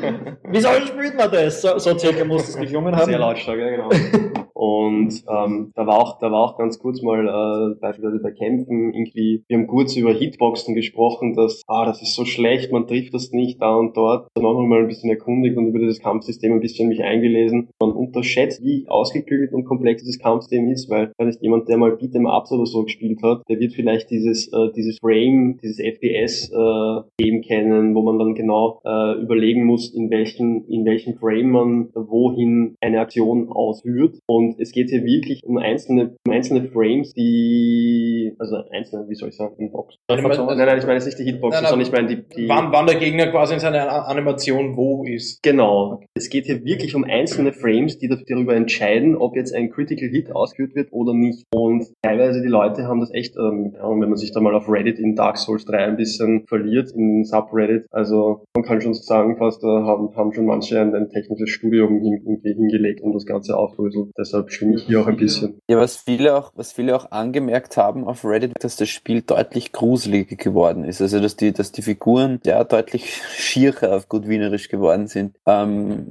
Wie soll spielt man das? So, so circa muss es geklungen haben. Sehr lautstark, ja genau. Und ähm, da war auch, da war auch ganz kurz mal äh, beispielsweise bei Kämpfen irgendwie, wir haben kurz über Hitboxen gesprochen, dass ah, das ist so schlecht, man trifft das nicht da und dort. Dann auch nochmal ein bisschen erkundigt und über dieses Kampfsystem ein bisschen mich eingelesen. Man unterschätzt, wie ausgeklügelt und komplex dieses Kampfsystem ist, weil wenn nicht jemand, der mal Beat'em Ups oder so gespielt hat, der wird vielleicht dieses äh, dieses Frame, dieses FPS äh, Game kennen, wo man dann genau äh, überlegen muss, in welchen in welchem Frame man wohin eine Aktion ausführt und und es geht hier wirklich um einzelne, um einzelne Frames, die, also einzelne, wie soll ich sagen, Box. Nein, nein, nein, ich meine jetzt nicht die Hitbox, sondern ich meine die, die wann, wann der Gegner quasi in seiner Animation wo ist. Genau. Es geht hier wirklich um einzelne Frames, die darüber entscheiden, ob jetzt ein Critical Hit ausgeführt wird oder nicht. Und teilweise die Leute haben das echt, ähm, wenn man sich da mal auf Reddit in Dark Souls 3 ein bisschen verliert, in Subreddit, also man kann schon sagen, fast da haben, haben schon manche ein, ein technisches Studium hin, hingelegt, um das Ganze aufdröseln. Deshalb deshalb stimme ich hier auch ein bisschen. Ja, was viele auch, was viele auch angemerkt haben auf Reddit, dass das Spiel deutlich gruseliger geworden ist. Also dass die, dass die Figuren ja deutlich schierer auf gut Wienerisch geworden sind. Ähm,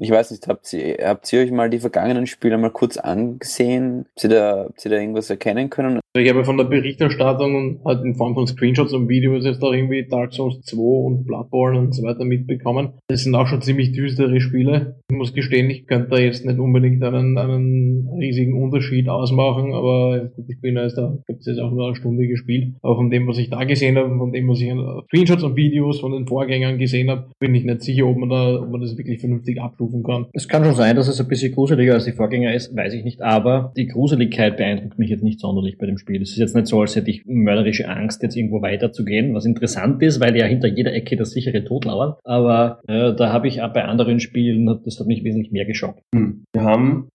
ich weiß nicht, habt ihr, habt ihr euch mal die vergangenen Spiele mal kurz angesehen? Habt ihr da, habt ihr da irgendwas erkennen können? Also ich habe von der Berichterstattung halt in Form von Screenshots und Videos jetzt auch irgendwie Dark Souls 2 und Bloodborne und so weiter mitbekommen. Das sind auch schon ziemlich düstere Spiele. Ich muss gestehen, ich könnte da jetzt nicht unbedingt einen, einen riesigen Unterschied ausmachen, aber ich bin jetzt da, ich habe jetzt auch nur eine Stunde gespielt. Aber von dem, was ich da gesehen habe, von dem, was ich in Screenshots und Videos von den Vorgängern gesehen habe, bin ich nicht sicher, ob man da, ob man das wirklich vernünftig abrufen kann. Es kann schon sein, dass es ein bisschen gruseliger als die Vorgänger ist, weiß ich nicht, aber die Gruseligkeit beeindruckt mich jetzt nicht sonderlich bei dem Spiel. Es ist jetzt nicht so, als hätte ich mörderische Angst, jetzt irgendwo weiterzugehen, was interessant ist, weil ja hinter jeder Ecke das sichere Tod lauert. Aber äh, da habe ich auch bei anderen Spielen, das hat mich wesentlich mehr geschockt. Hm. Wir haben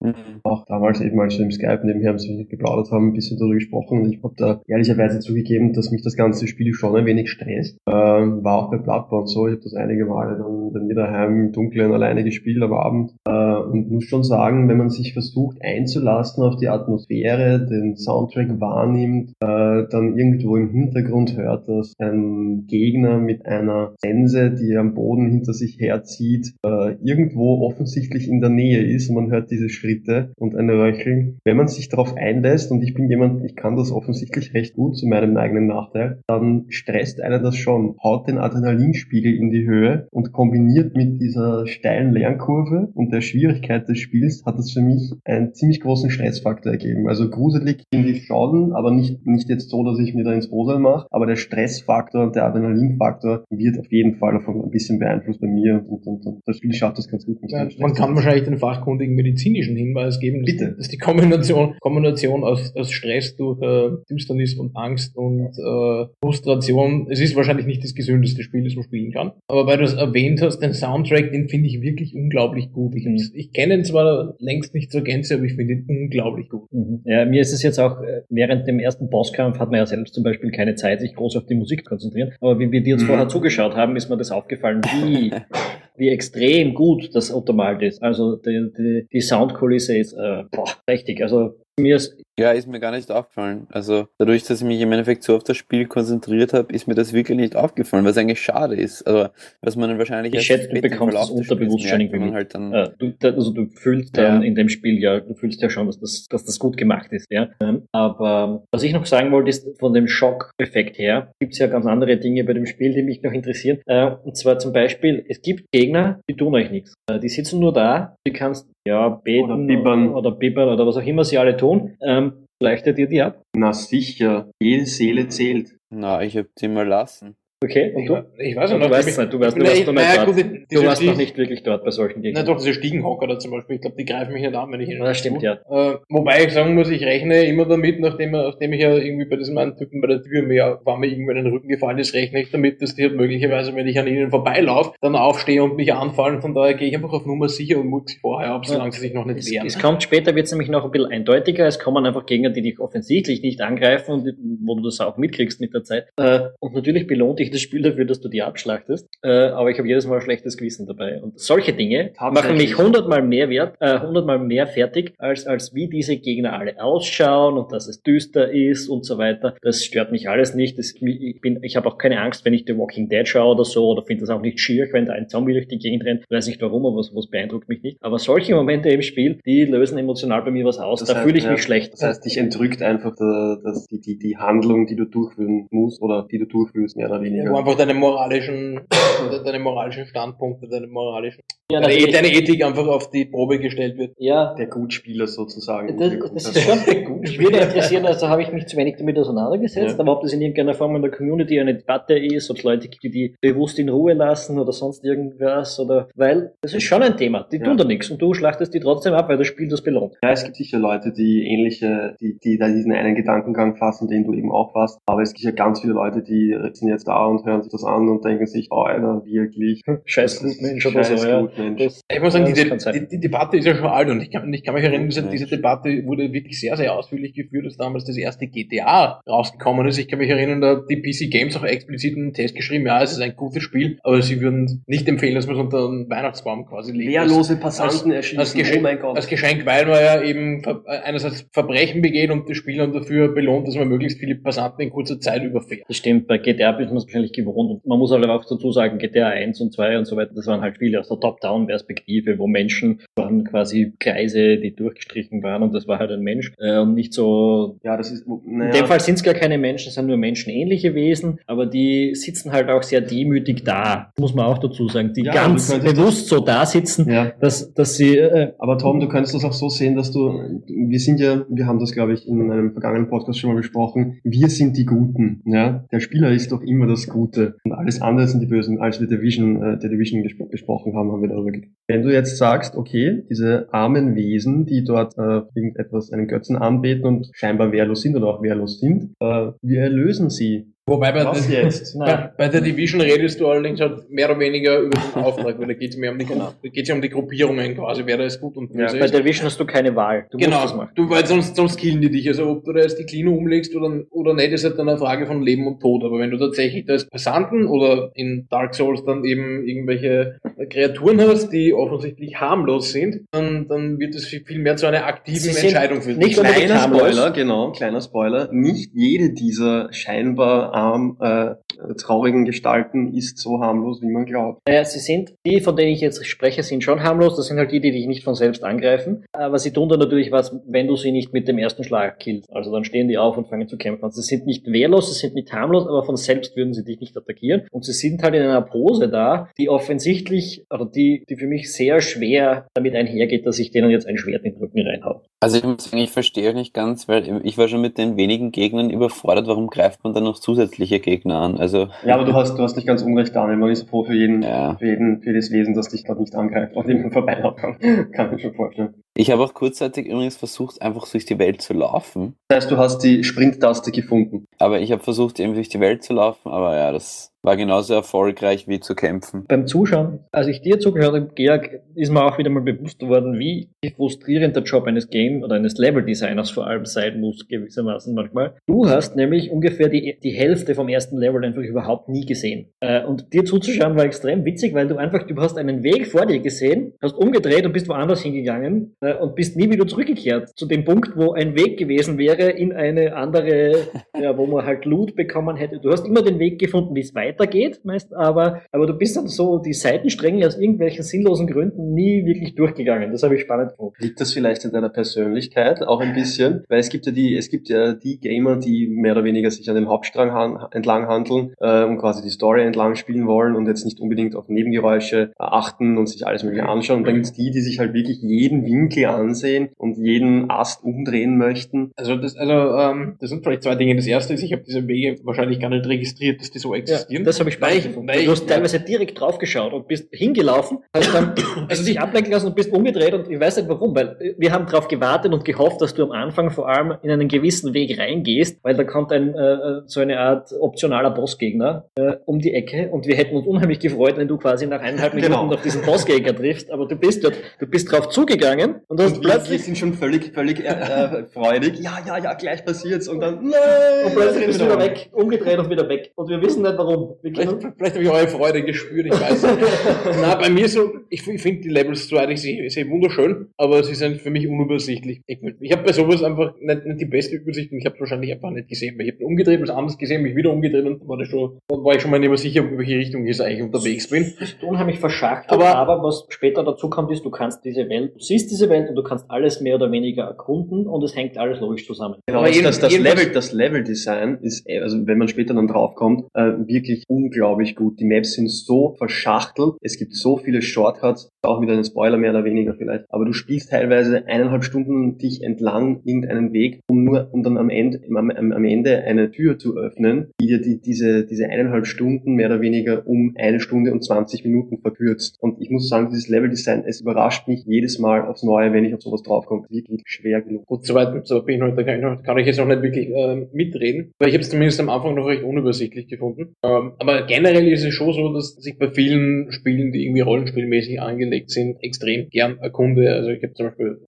auch damals eben, als wir im Skype nebenher haben sie geplaudert haben, ein bisschen darüber gesprochen ich habe da ehrlicherweise zugegeben, dass mich das ganze Spiel schon ein wenig stresst. Ähm, war auch bei Bloodborne so, ich habe das einige Male dann bei mir daheim im Dunkeln alleine gespielt am Abend äh, und muss schon sagen, wenn man sich versucht einzulassen auf die Atmosphäre, den Soundtrack wahrnimmt, nimmt, äh, dann irgendwo im Hintergrund hört, dass ein Gegner mit einer Sense, die am Boden hinter sich herzieht, äh, irgendwo offensichtlich in der Nähe ist und man hört diese Schritte und ein Röcheln. Wenn man sich darauf einlässt, und ich bin jemand, ich kann das offensichtlich recht gut zu meinem eigenen Nachteil, dann stresst einer das schon, haut den Adrenalinspiegel in die Höhe und kombiniert mit dieser steilen Lernkurve und der Schwierigkeit des Spiels hat das für mich einen ziemlich großen Stressfaktor ergeben. Also gruselig finde ich aber nicht, nicht jetzt so, dass ich mir da ins Rosal mache, aber der Stressfaktor und der Adrenalinfaktor wird auf jeden Fall davon ein bisschen beeinflusst bei mir und, und, und das Spiel schafft das ganz gut. Ja, man kann wahrscheinlich den fachkundigen medizinischen Hinweis geben, dass, Bitte. dass die Kombination, Kombination aus, aus Stress durch äh, Düsternis und Angst und äh, Frustration, es ist wahrscheinlich nicht das gesündeste Spiel, das man spielen kann. Aber weil du es erwähnt hast, den Soundtrack, den finde ich wirklich unglaublich gut. Ich, mhm. ich kenne ihn zwar längst nicht zur Gänze, aber ich finde ihn unglaublich gut. Mhm. Ja, mir ist es jetzt auch äh, während dem ersten Bosskampf hat man ja selbst zum Beispiel keine Zeit, sich groß auf die Musik zu konzentrieren. Aber wie wir dir jetzt mhm. vorher zugeschaut haben, ist mir das aufgefallen, wie wie extrem gut das untermalt ist. Also die, die, die Soundkulisse ist äh, boah, richtig. Also mir ist ja, ist mir gar nicht aufgefallen. Also dadurch, dass ich mich im Endeffekt so auf das Spiel konzentriert habe, ist mir das wirklich nicht aufgefallen, was eigentlich schade ist. Also was man dann wahrscheinlich ich schätze, du bekommst das unterbewusst schon irgendwie man halt dann äh, du, also du fühlst dann ja. in dem Spiel ja, du fühlst ja schon, dass das, dass das gut gemacht ist, ja. Ähm, aber was ich noch sagen wollte, ist von dem Schockeffekt her gibt es ja ganz andere Dinge bei dem Spiel, die mich noch interessieren. Äh, und zwar zum Beispiel, es gibt Gegner, die tun euch nichts. Äh, die sitzen nur da, die kannst ja beten oder bibbern oder, oder, bibbern oder was auch immer sie alle tun. Ähm, Leichtet ihr die ab? Na sicher, jede Seele zählt. Na, ich hab die mal lassen. Okay, und du? Ich weiß nicht, du weißt nicht, du warst, du warst, noch, nicht dort. Gut, du warst noch nicht wirklich dort bei solchen Gegnern. Na doch, diese Stiegenhocker da zum Beispiel, ich glaube, die greifen mich nicht an, wenn ich Das stimmt, ja. Äh, wobei ich sagen muss, ich rechne immer damit, nachdem, nachdem ich ja irgendwie bei diesem einen Typen bei der Tür mir, war mir irgendwann in den Rücken gefallen ist, rechne ich damit, dass die halt möglicherweise, wenn ich an ihnen vorbeilaufe, dann aufstehe und mich anfallen. Von daher gehe ich einfach auf Nummer sicher und sie vorher ab, solange ja. sie sich noch nicht wehren. Es, es kommt später, wird es nämlich noch ein bisschen eindeutiger. Es kommen einfach Gegner, die dich offensichtlich nicht angreifen und wo du das auch mitkriegst mit der Zeit. Äh, und natürlich belohnt dich das Spiel dafür, dass du die abschlachtest, äh, aber ich habe jedes Mal ein schlechtes Gewissen dabei. Und solche Dinge machen mich hundertmal mehr wert, äh, hundertmal mehr fertig, als, als wie diese Gegner alle ausschauen und dass es düster ist und so weiter. Das stört mich alles nicht. Das, ich bin, ich habe auch keine Angst, wenn ich The Walking Dead schaue oder so, oder finde das auch nicht schier, wenn da ein Zombie durch die Gegend rennt. Ich weiß nicht warum, aber sowas beeindruckt mich nicht. Aber solche Momente im Spiel, die lösen emotional bei mir was aus. Das da fühle ich ja, mich schlecht. Das heißt, dich entrückt einfach der, das, die, die, die Handlung, die du durchführen musst oder die du durchführst, mehr oder weniger. Wo einfach deine Moral moralischen, deine moralischen Standpunkte, deine moralischen, ja, deine, e-, deine Ethik einfach auf die Probe gestellt wird. Ja. Der Gutspieler sozusagen. Das, das ist schon, mich würde interessieren, also habe ich mich zu wenig damit auseinandergesetzt, ja. aber ob das in irgendeiner Form in der Community eine Debatte ist, ob es Leute gibt, die die bewusst in Ruhe lassen oder sonst irgendwas oder, weil das ist schon ein Thema. Die ja. tun da nichts und du schlachtest die trotzdem ab, weil das Spiel das belohnt. Ja, es gibt sicher Leute, die ähnliche, die, die da diesen einen Gedankengang fassen, den du eben auch hast, aber es gibt ja ganz viele Leute, die sitzen jetzt da und hören sich das an und denken sich, oh, Alter, wirklich. Scheiß Gutmensch oder so, ja. Das, ich muss sagen, die, die, die, Debatte ist ja schon alt und ich kann, ich kann mich erinnern, diese, diese Debatte wurde wirklich sehr, sehr ausführlich geführt, als damals das erste GTA rausgekommen ist. Ich kann mich erinnern, da die PC Games auch explizit einen Test geschrieben, ja, es ist ein gutes Spiel, aber sie würden nicht empfehlen, dass man es unter einen Weihnachtsbaum quasi legt. Wehrlose Passanten erschießen, als Geschenk, oh mein Gott. Als Geschenk, weil man ja eben einerseits Verbrechen begeht und das Spiel dann dafür belohnt, dass man möglichst viele Passanten in kurzer Zeit überfährt. Das stimmt, bei GTA ist man es wahrscheinlich gewohnt und man muss halt auch dazu sagen, GTA 1 und 2 und so weiter, das waren halt Spiele aus der Top-Down-Perspektive, wo Menschen waren quasi Kreise, die durchgestrichen waren und das war halt ein Mensch äh, und nicht so. Ja, das ist. Naja. In dem Fall sind es gar keine Menschen, es sind nur menschenähnliche Wesen, aber die sitzen halt auch sehr demütig da, muss man auch dazu sagen, die ja, ganz bewusst so da sitzen, ja. dass, dass sie. Äh, aber Tom, du könntest das auch so sehen, dass du, wir sind ja, wir haben das glaube ich in einem vergangenen Podcast schon mal besprochen, wir sind die Guten, ja. Der Spieler ist doch immer das Gute und alles andere sind die Bösen. Als wir Division, äh, der Division gespro gesprochen haben, haben wir darüber geredet. Wenn du jetzt sagst, okay, diese armen Wesen, die dort äh, irgendetwas, einen Götzen anbeten und scheinbar wehrlos sind oder auch wehrlos sind, äh, wir erlösen sie. Wobei bei, Was der, jetzt? bei, bei der Division redest du allerdings halt mehr oder weniger über den Auftrag, weil da geht es mehr um die, genau. geht's ja um die Gruppierungen quasi, wer da ist gut und böse ja, Bei der Division hast du keine Wahl. Du genau, musst das machen. Du, weil sonst, sonst killen die dich. Also ob du da jetzt die Klino umlegst oder, oder nicht, ist halt dann eine Frage von Leben und Tod. Aber wenn du tatsächlich da als Passanten oder in Dark Souls dann eben irgendwelche Kreaturen hast, die offensichtlich harmlos sind, dann, dann wird es viel mehr zu einer aktiven Entscheidung für dich. Kleiner Spoiler, genau, kleiner Spoiler. Nicht jede dieser scheinbar arm, äh, traurigen Gestalten ist so harmlos, wie man glaubt. Naja, sie sind, die, von denen ich jetzt spreche, sind schon harmlos. Das sind halt die, die dich nicht von selbst angreifen. Aber sie tun dann natürlich was, wenn du sie nicht mit dem ersten Schlag killst. Also dann stehen die auf und fangen zu kämpfen. Also sie sind nicht wehrlos, sie sind nicht harmlos, aber von selbst würden sie dich nicht attackieren. Und sie sind halt in einer Pose da, die offensichtlich, oder die, die für mich sehr schwer damit einhergeht, dass ich denen jetzt ein Schwert in den Rücken reinhau. Also ich muss sagen, ich verstehe nicht ganz, weil ich war schon mit den wenigen Gegnern überfordert. Warum greift man dann noch zusätzliche Gegner an? Also ja, aber du hast, du hast nicht ganz unrecht, Daniel. Man ist froh für jeden, ja. für jeden, für das Wesen, das dich dort nicht angreift, auf dem man vorbeilaut kann. kann ich mir schon vorstellen. Ich habe auch kurzzeitig übrigens versucht, einfach durch die Welt zu laufen. Das heißt, du hast die Sprint-Taste gefunden. Aber ich habe versucht, eben durch die Welt zu laufen, aber ja, das war genauso erfolgreich wie zu kämpfen. Beim Zuschauen, als ich dir zugehört habe, Georg, ist mir auch wieder mal bewusst geworden, wie frustrierend der Job eines Game- oder eines Level-Designers vor allem sein muss, gewissermaßen manchmal. Du hast nämlich ungefähr die, die Hälfte vom ersten Level einfach überhaupt nie gesehen. Äh, und dir zuzuschauen war extrem witzig, weil du einfach, du hast einen Weg vor dir gesehen, hast umgedreht und bist woanders hingegangen und bist nie wieder zurückgekehrt zu dem Punkt, wo ein Weg gewesen wäre in eine andere, ja, wo man halt Loot bekommen hätte. Du hast immer den Weg gefunden, wie es weiter weitergeht, meist, aber, aber du bist dann so die Seitenstränge aus irgendwelchen sinnlosen Gründen nie wirklich durchgegangen. Das habe ich spannend gefunden. Liegt das vielleicht in deiner Persönlichkeit auch ein bisschen? Weil es gibt ja die, es gibt ja die Gamer, die mehr oder weniger sich an dem Hauptstrang han entlang handeln äh, und quasi die Story entlang spielen wollen und jetzt nicht unbedingt auf Nebengeräusche achten und sich alles mögliche anschauen. Und dann gibt es die, die sich halt wirklich jeden Winkel ansehen und jeden Ast umdrehen möchten. Also das, also ähm, das sind vielleicht zwei Dinge. Das erste ist, ich habe diese Wege wahrscheinlich gar nicht registriert, dass die so existieren. Ja, das habe ich spannend gefunden. Du hast teilweise direkt draufgeschaut und bist hingelaufen, hast dann also dich ablenken lassen und bist umgedreht und ich weiß nicht warum, weil wir haben darauf gewartet und gehofft, dass du am Anfang vor allem in einen gewissen Weg reingehst, weil da kommt ein äh, so eine Art optionaler Bossgegner äh, um die Ecke und wir hätten uns unheimlich gefreut, wenn du quasi nach eineinhalb Minuten genau. auf diesen Bossgegner triffst, aber du bist dort, du bist drauf zugegangen und und plötzlich sind schon völlig, völlig äh, äh, freudig. Ja, ja, ja, gleich passiert's und dann nein, und plötzlich bist du wieder weg, umgedreht und wieder weg und wir wissen nicht warum. Vielleicht, vielleicht habe ich eure Freude gespürt, ich weiß nicht. Na, bei mir so, ich, ich finde die Levels zwar eigentlich sehr, sehr wunderschön, aber sie sind für mich unübersichtlich. Ich, ich habe bei sowas einfach nicht, nicht die beste Übersicht und ich habe wahrscheinlich einfach nicht gesehen, weil ich habe umgedreht, was anderes gesehen, mich wieder umgedreht und war, das schon, war ich schon mal nicht mehr sicher, in welche Richtung ich eigentlich unterwegs bin. Das ist unheimlich verschachtelt, aber, aber was später dazu kommt, ist, du kannst diese Welt, du siehst diese Welt und du kannst alles mehr oder weniger erkunden und es hängt alles logisch zusammen. Genau, aber das, das, das Level, das Level-Design ist, also wenn man später dann draufkommt, äh, wirklich unglaublich gut. Die Maps sind so verschachtelt. Es gibt so viele Shortcuts, auch mit einem Spoiler mehr oder weniger vielleicht. Aber du spielst teilweise eineinhalb Stunden dich entlang irgendeinen Weg, um nur, um dann am Ende, am, am Ende eine Tür zu öffnen, die dir die, diese, diese eineinhalb Stunden mehr oder weniger um eine Stunde und 20 Minuten verkürzt. Und ich muss sagen, dieses Leveldesign, es überrascht mich jedes Mal aufs Neue, wenn ich auf sowas draufkomme. Wirklich schwer genug. Gut, soweit so bin ich heute, kann kann ich jetzt noch nicht wirklich äh, mitreden, weil ich habe es zumindest am Anfang noch recht unübersichtlich gefunden. Ähm, aber generell ist es schon so, dass sich bei vielen Spielen, die irgendwie rollenspielmäßig angelegt sind, extrem gern erkunde. Also ich habe zum Beispiel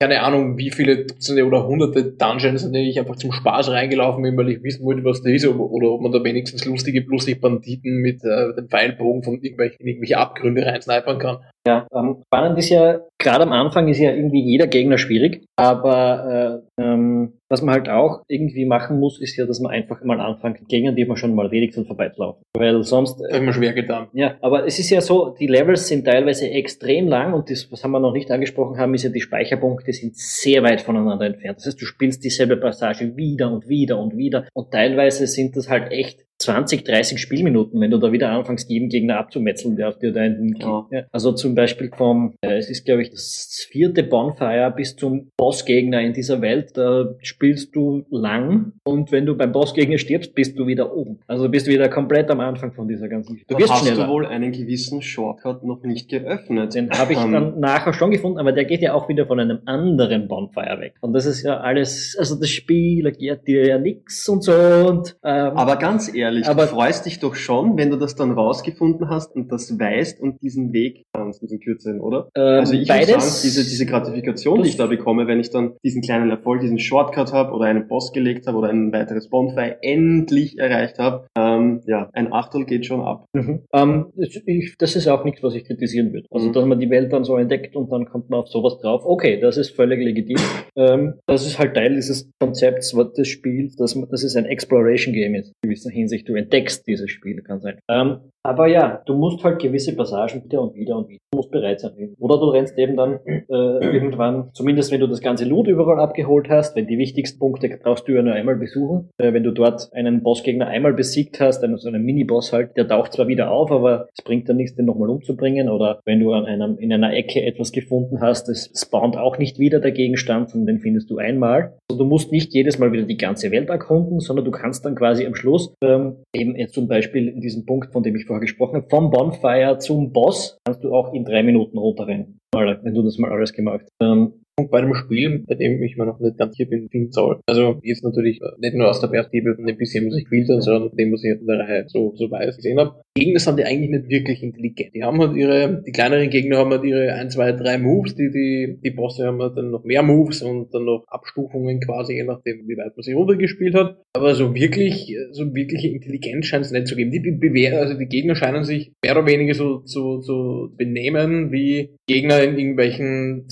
keine Ahnung, wie viele Dutzende oder hunderte Dungeons, in denen ich einfach zum Spaß reingelaufen bin, weil ich wissen wollte, was da ist, oder ob man da wenigstens lustige, lustige Banditen mit äh, dem Pfeilbogen von irgendwelchen, irgendwelche Abgründe reinsnipern kann. Ja, ähm, spannend ist ja, gerade am Anfang ist ja irgendwie jeder Gegner schwierig, aber äh, ähm, was man halt auch irgendwie machen muss, ist ja, dass man einfach mal anfängt, Gegner, die man schon mal erledigt sind, vorbeizulaufen. Weil sonst... Äh, immer schwer getan. Ja, aber es ist ja so, die Levels sind teilweise extrem lang und das, was haben wir noch nicht angesprochen haben, ist ja, die Speicherpunkte sind sehr weit voneinander entfernt. Das heißt, du spielst dieselbe Passage wieder und wieder und wieder und teilweise sind das halt echt 20, 30 Spielminuten, wenn du da wieder anfängst, jeden Gegner abzumetzeln, der auf dir da in ja. ja. Also zum Beispiel vom, äh, es ist glaube ich das vierte Bonfire bis zum Bossgegner in dieser Welt, da spielst du lang und wenn du beim Bossgegner stirbst, bist du wieder oben. Also bist du wieder komplett am Anfang von dieser ganzen Geschichte. Du wirst hast schneller. du wohl einen gewissen Shortcut noch nicht geöffnet. Den habe ich dann nachher schon gefunden, aber der geht ja auch wieder von einem anderen Bonfire weg. Und das ist ja alles, also das Spiel erklärt dir ja nichts und so und ähm, Aber ganz ehrlich, aber du freust dich doch schon, wenn du das dann rausgefunden hast und das weißt und diesen Weg kannst, diesen kürzeren, oder? Ähm, also ich beides, würde sagen, diese, diese Gratifikation, die ich da bekomme, wenn ich dann diesen kleinen Erfolg, diesen Shortcut habe oder einen Boss gelegt habe oder ein weiteres Bonfire endlich erreicht habe, ähm, ja, ein Achtel geht schon ab. Mhm. Ähm, ich, das ist auch nichts, was ich kritisieren würde. Also, mhm. dass man die Welt dann so entdeckt und dann kommt man auf sowas drauf. Okay, das ist völlig legitim. ähm, das ist halt Teil dieses Konzepts, was das Spiel, dass, dass es ein Exploration Game ist, in gewisser Hinsicht sich, du entdeckst dieses Spiel, kann sein. Ähm, aber ja, du musst halt gewisse Passagen wieder und wieder und wieder, du musst bereit sein. Oder du rennst eben dann äh, irgendwann, zumindest wenn du das ganze Loot überall abgeholt hast, wenn die wichtigsten Punkte brauchst du ja nur einmal besuchen. Äh, wenn du dort einen Bossgegner einmal besiegt hast, einen, so einen Mini-Boss halt, der taucht zwar wieder auf, aber es bringt dann nichts, den nochmal umzubringen. Oder wenn du an einem, in einer Ecke etwas gefunden hast, es spawnt auch nicht wieder der Gegenstand, sondern den findest du einmal. Also du musst nicht jedes Mal wieder die ganze Welt erkunden, sondern du kannst dann quasi am Schluss ähm, eben jetzt zum Beispiel in diesem Punkt, von dem ich vorher gesprochen habe, vom Bonfire zum Boss kannst du auch in drei Minuten runterrennen, wenn du das mal alles gemacht hast. Ähm, bei dem Spiel, bei dem ich mir noch nicht ganz hier bin, finden soll. Also jetzt natürlich äh, nicht nur aus der Perspektive von dem bisschen, was ich gespielt habe, sondern dem, was ich in der Reihe so, so weiß gesehen habe. Gegner sind ja eigentlich nicht wirklich intelligent. Die haben halt ihre, die kleineren Gegner haben halt ihre 1, 2, 3 Moves, die, die, die Bosse haben halt dann noch mehr Moves und dann noch Abstufungen quasi, je nachdem, wie weit man sich runtergespielt hat. Aber so wirklich, so wirkliche Intelligenz scheint es nicht zu geben. Die, Bewehr, also die Gegner scheinen sich mehr oder weniger so zu so, so benehmen wie Gegner in irgendwelchen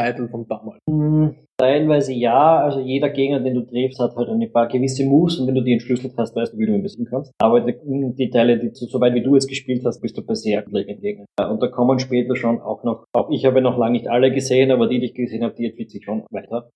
2D-Arcade-Titeln von damals. Teilweise ja, also jeder Gegner, den du triffst, hat halt ein paar gewisse Moves und wenn du die entschlüsselt hast, weißt du, wie du ihn besiegen kannst. Aber die, die Teile, die so weit wie du jetzt gespielt hast, bist du per se grundlegend Gegner. Und da kommen später schon auch noch, auch ich habe noch lange nicht alle gesehen, aber die, die ich gesehen habe, die entwickelt sich schon weiter.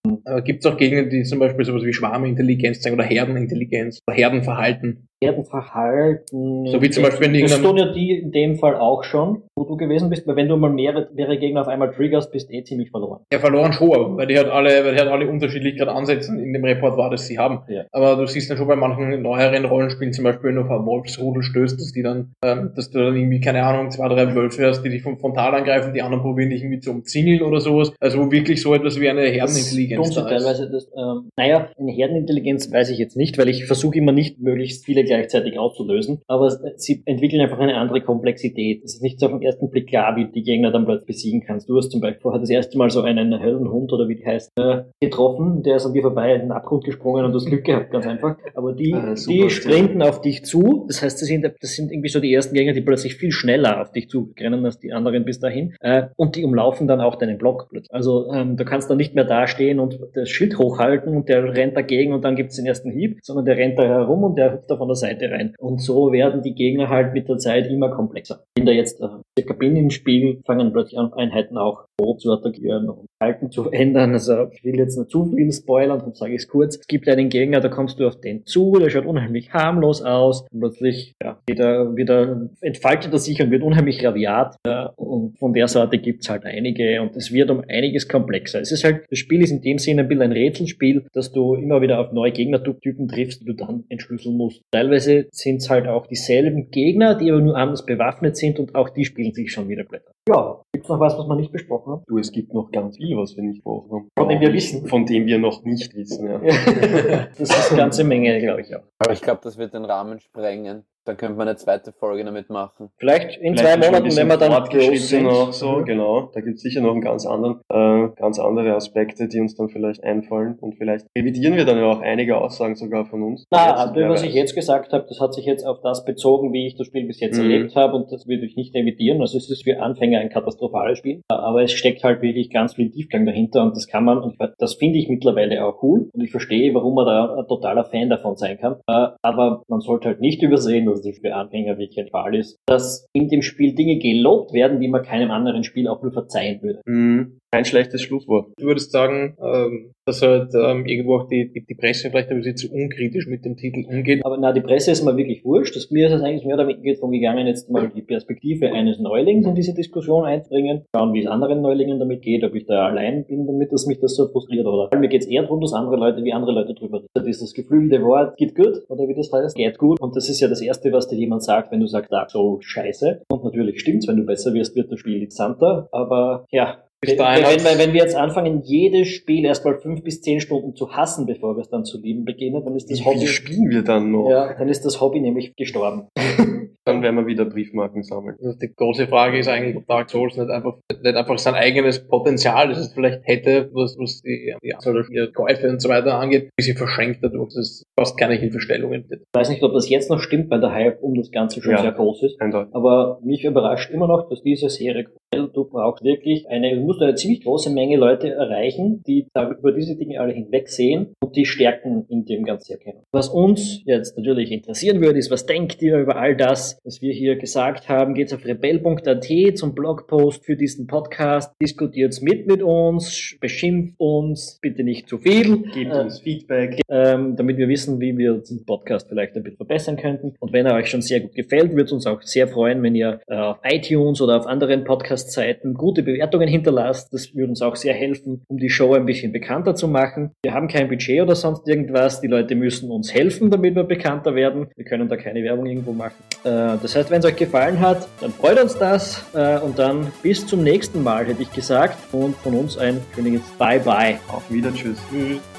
Gibt es auch Gegner, die zum Beispiel sowas wie Schwarmintelligenz zeigen oder Herdenintelligenz oder Herdenverhalten? Herdenverhalten. So wie zum Beispiel in Das tun ja die in dem Fall auch schon, wo du gewesen bist, weil wenn du mal mehrere, mehrere Gegner auf einmal triggerst, bist du eh ziemlich verloren. Ja, verloren schon, weil die halt alle weil halt alle unterschiedlich gerade ansetzen in dem Report war, dass sie haben. Ja. Aber du siehst dann schon bei manchen neueren Rollenspielen, zum Beispiel, wenn du auf einen Wolfsrudel stößt, dass die dann, ähm, dass du dann irgendwie, keine Ahnung, zwei, drei Wölfe hast, die dich vom Frontal angreifen, die anderen probieren dich irgendwie zu umzingeln oder sowas. Also wirklich so etwas wie eine Herdenintelligenz das da. Teilweise das, ähm, naja, eine Herdenintelligenz weiß ich jetzt nicht, weil ich versuche immer nicht möglichst viele gleichzeitig auszulösen, aber sie entwickeln einfach eine andere Komplexität. Es ist nicht so auf den ersten Blick klar, wie die Gegner dann plötzlich besiegen kannst. Du hast zum Beispiel vorher das erste Mal so einen Höllenhund oder wie die heißt, äh, getroffen, der ist an dir vorbei in den Abgrund gesprungen und du hast Glück gehabt, ganz einfach. Aber die, ah, die sprinten auf dich zu. Das heißt, das sind, das sind irgendwie so die ersten Gegner, die plötzlich viel schneller auf dich zurennen als die anderen bis dahin. Äh, und die umlaufen dann auch deinen Block. Also ähm, du kannst dann nicht mehr dastehen und das Schild hochhalten und der rennt dagegen und dann gibt's den ersten Hieb, sondern der rennt da herum und der hüpft da von der Seite rein. Und so werden die Gegner halt mit der Zeit immer komplexer. Wenn da jetzt äh, im Spiel, fangen plötzlich an, Einheiten auch rot zu attackieren und Halten zu ändern. Also ich will jetzt nicht zu viel spoilern, darum sage ich es kurz. Es gibt einen Gegner, da kommst du auf den zu, der schaut unheimlich harmlos aus und plötzlich ja, wieder, wieder entfaltet er sich und wird unheimlich raviat. Ja, und von der Sorte gibt's halt einige und es wird um einiges komplexer. Es ist halt, das Spiel ist in dem Sinne ein bisschen ein Rätselspiel, dass du immer wieder auf neue Gegnertypen triffst, die du dann entschlüsseln musst. Teilweise sind's halt auch dieselben Gegner, die aber nur anders bewaffnet sind und auch die spielen sich schon wieder Blätter. Ja, gibt's noch was, was wir nicht besprochen haben? Du, es gibt noch ganz viel, was wir nicht besprochen haben. Von dem wir wissen. Von dem wir noch nicht wissen, ja. das ist eine ganze Menge, glaube ich auch. Aber ich glaube, das wird den Rahmen sprengen. Dann könnte man eine zweite Folge damit machen. Vielleicht in Vielleicht zwei Monaten, wenn wir dann groß sind. Noch so, mhm. genau. Da gibt es sicher noch einen ganz anderen, äh, ganz andere Aspekte, die uns dann vielleicht einfallen. Und vielleicht revidieren wir dann ja auch einige Aussagen sogar von uns. Na, also, was ich jetzt gesagt habe, das hat sich jetzt auf das bezogen, wie ich das Spiel bis jetzt mhm. erlebt habe. Und das würde ich nicht revidieren. Also es ist für Anfänger ein katastrophales Spiel. Aber es steckt halt wirklich ganz viel Tiefgang dahinter. Und das kann man, und das finde ich mittlerweile auch cool. Und ich verstehe, warum man da ein totaler Fan davon sein kann. Äh, aber man sollte halt nicht übersehen, dass das für Anfänger ein Fall ist, dass in dem Spiel Dinge gelobt werden, die man keinem anderen Spiel auch nur verzeihen würde. Mhm. Kein schlechtes Schlusswort. Du würdest sagen, ähm, dass halt ähm, irgendwo auch die, die, die Presse vielleicht ein bisschen zu unkritisch mit dem Titel umgeht. Aber na, die Presse ist mir wirklich wurscht. Das, mir ist es eigentlich mehr damit davon gegangen, jetzt mal die Perspektive eines Neulings in diese Diskussion einzubringen, schauen, wie es anderen Neulingen damit geht, ob ich da allein bin, damit dass mich das so frustriert oder. Mir geht es eher darum, dass andere Leute, wie andere Leute drüber reden. Das ist das geflügelte Wort, geht gut, oder wie das heißt, geht gut. Und das ist ja das Erste, was dir jemand sagt, wenn du sagst, Dark Souls scheiße. Und natürlich stimmt's, wenn du besser wirst, wird das Spiel interessanter. Aber ja, wenn, wenn, wenn, wir jetzt anfangen, jedes Spiel erstmal fünf bis zehn Stunden zu hassen, bevor wir es dann zu lieben beginnen, dann ist das Wie Hobby. Wie spielen wir dann noch? Ja, dann ist das Hobby nämlich gestorben. dann werden wir wieder Briefmarken sammeln. Also die große Frage ist eigentlich, ob Dark Souls nicht einfach, nicht einfach sein eigenes Potenzial, das es vielleicht hätte, was, was die, die Anzahl der Käufe und so weiter angeht, ein bisschen verschränkt dadurch, dass es fast keine Hilfestellungen gibt. Ich weiß nicht, ob das jetzt noch stimmt, weil der Hype um das Ganze schon ja, sehr groß ist. Eindeutig. Aber mich überrascht immer noch, dass diese Serie du brauchst wirklich eine, du musst eine ziemlich große Menge Leute erreichen, die da über diese Dinge alle hinwegsehen und die Stärken in dem Ganzen erkennen. Was uns jetzt natürlich interessieren würde, ist, was denkt ihr über all das, was wir hier gesagt haben? Geht's auf rebell.at zum Blogpost für diesen Podcast, diskutiert's mit mit uns, beschimpft uns, bitte nicht zu viel. Gebt äh, uns Feedback. Ähm, damit wir wissen, wie wir den Podcast vielleicht ein bisschen verbessern könnten. Und wenn er euch schon sehr gut gefällt, würde es uns auch sehr freuen, wenn ihr äh, auf iTunes oder auf anderen Podcast-Seiten gute Bewertungen hinterlasst. Das würde uns auch sehr helfen, um die Show ein bisschen bekannter zu machen. Wir haben kein Budget oder sonst irgendwas. Die Leute müssen uns helfen, damit wir bekannter werden. Wir können da keine Werbung irgendwo machen. Äh, das heißt, wenn es euch gefallen hat, dann freut uns das äh, und dann bis zum nächsten Mal, hätte ich gesagt. Und von uns ein schönes Bye-bye. Auf wieder, tschüss.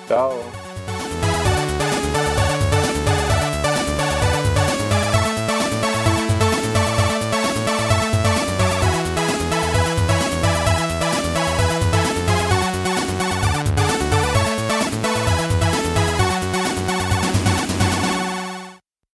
Ciao.